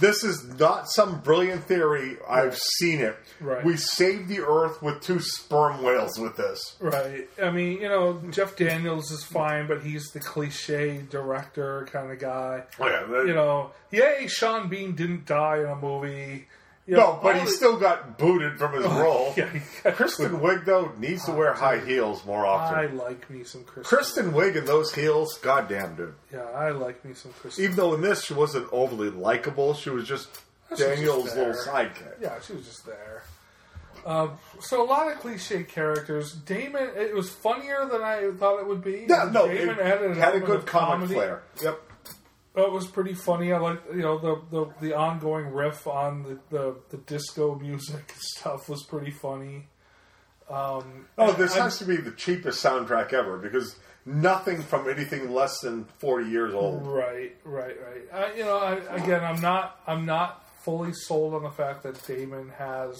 This is not some brilliant theory. I've seen it. Right. We saved the Earth with two sperm whales with this. Right. I mean, you know, Jeff Daniels is fine, but he's the cliche director kind of guy. Oh, yeah, You know, yay, Sean Bean didn't die in a movie. You no, but he still got booted from his role. (laughs) Yeah, Kristen booted. Wiig though needs to wear high heels more often. I like me some Kristen. Kristen Wiig in those heels, goddamn dude. Yeah, I like me some Kristen. Even though in this she wasn't overly likable, she was just She was just Daniels' there. little sidekick. Yeah, she was just there. Um, so a lot of cliche characters. Damon, it was funnier than I thought it would be. Yeah, no, Damon it added an had a element good of comic comedy. flair. Yep. It was pretty funny. I like you know the, the the ongoing riff on the, the, the disco music stuff was pretty funny. Um, Oh, this I'm- has to be the cheapest soundtrack ever because nothing from anything less than forty years old. Right, right, right. I, you know, I, again, I'm not, I'm not fully sold on the fact that Damon has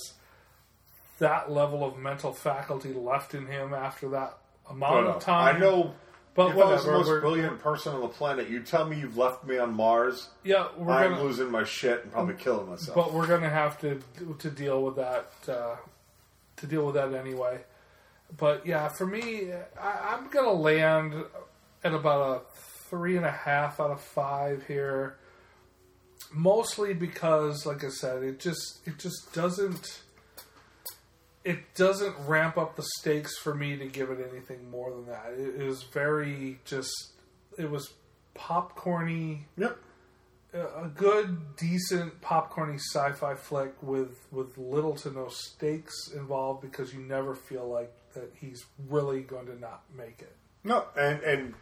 that level of mental faculty left in him after that amount don't of time. I know. But if I was the most we're- brilliant person on the planet, you tell me you've left me on Mars. yeah, we're I'm gonna, losing my shit and probably killing myself. but we're gonna have to to deal with that uh, to deal with that anyway. But yeah, for me, I, I'm gonna land at about a three and a half out of five here. Mostly because, like I said, it just it just doesn't it doesn't ramp up the stakes for me to give it anything more than that. It is very just it was popcorny yep. a good, decent, popcorny sci-fi flick with with little to no stakes involved because you never feel like that he's really going to not make it. No, and and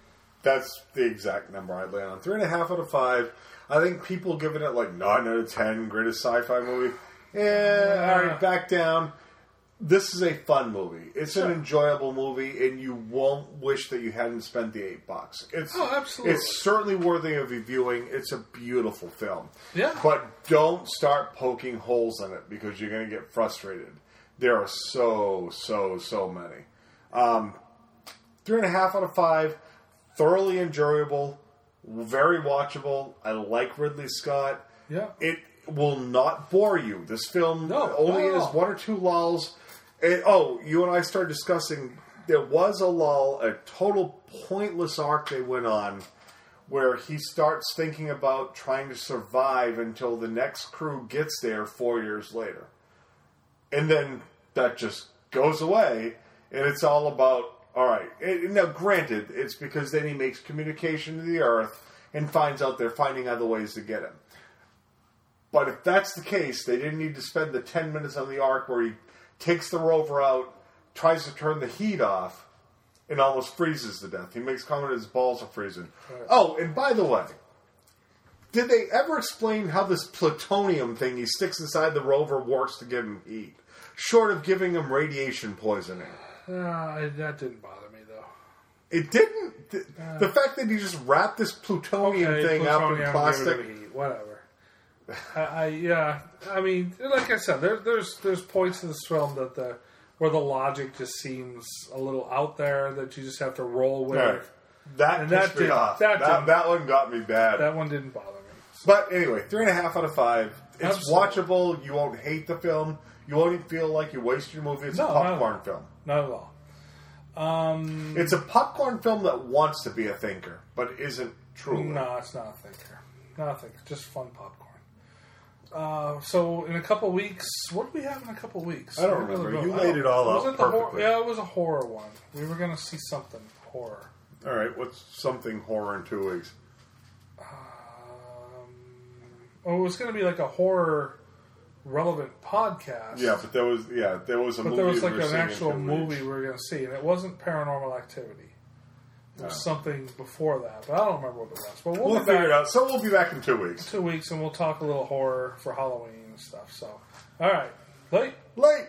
that's the exact number I'd land on. Three and a half out of five. I think people giving it like nine out of ten, greatest sci-fi movie. Yeah, all right, uh, back down. This is a fun movie. It's an enjoyable movie, and you won't wish that you hadn't spent the eight bucks. It's Oh, absolutely. It's certainly worthy of viewing. It's a beautiful film. Yeah. But don't start poking holes in it because you're going to get frustrated. There are so so so many. Um, three and a half out of five. Thoroughly enjoyable, very watchable. I like Ridley Scott. Yeah. It will not bore you. This film No, only has one or two lulls. It- oh, you and I started discussing. There was a lull, a total pointless arc they went on, where he starts thinking about trying to survive until the next crew gets there four years later, and then that just goes away, and it's all about all right. Now, granted, it's because then he makes communication to the Earth and finds out they're finding other ways to get him. But if that's the case, they didn't need to spend the 10 minutes on the arc where he takes the rover out, tries to turn the heat off, and almost freezes to death. He makes comment his balls are freezing. Oh, and by the way, did they ever explain how this plutonium thing he sticks inside the rover works to give him heat? Short of giving him radiation poisoning. Uh, that didn't bother me though. It didn't. The, the fact that he just wrapped this plutonium Okay, thing up in plutonium, give it plastic. whatever. I, yeah, I mean, like I said, there, there's there's points in this film that the where the logic just seems a little out there that you just have to roll with. Right. That And pissed that me did- off. that That, that, one got me bad. That one didn't bother me. but anyway, three and a half out of five. It's Absolutely. watchable. You won't hate the film. You won't even feel like you wasted your movie. It's No, a not- popcorn film. Not at all. Um, It's a popcorn film that wants to be a thinker, but isn't truly. No, it's not a thinker. Not a thinker. Just fun popcorn. Uh, so in a couple weeks, what do we have in a couple weeks? I don't What remember. it? You laid it all out the hor- yeah, it was a horror one. We were going to see something horror. All right, what's something horror in two weeks? Um, oh, it was going to be like a horror relevant podcast. Yeah, but there was yeah there was a but movie. there was we like were an actual movie we were going to see, and it wasn't Paranormal Activity. Was oh. something before that, but I don't remember what it was. But we'll, We'll be figure it out. So we'll be back in two weeks. two weeks, and we'll talk a little horror for Halloween and stuff. So, all right, late. Late.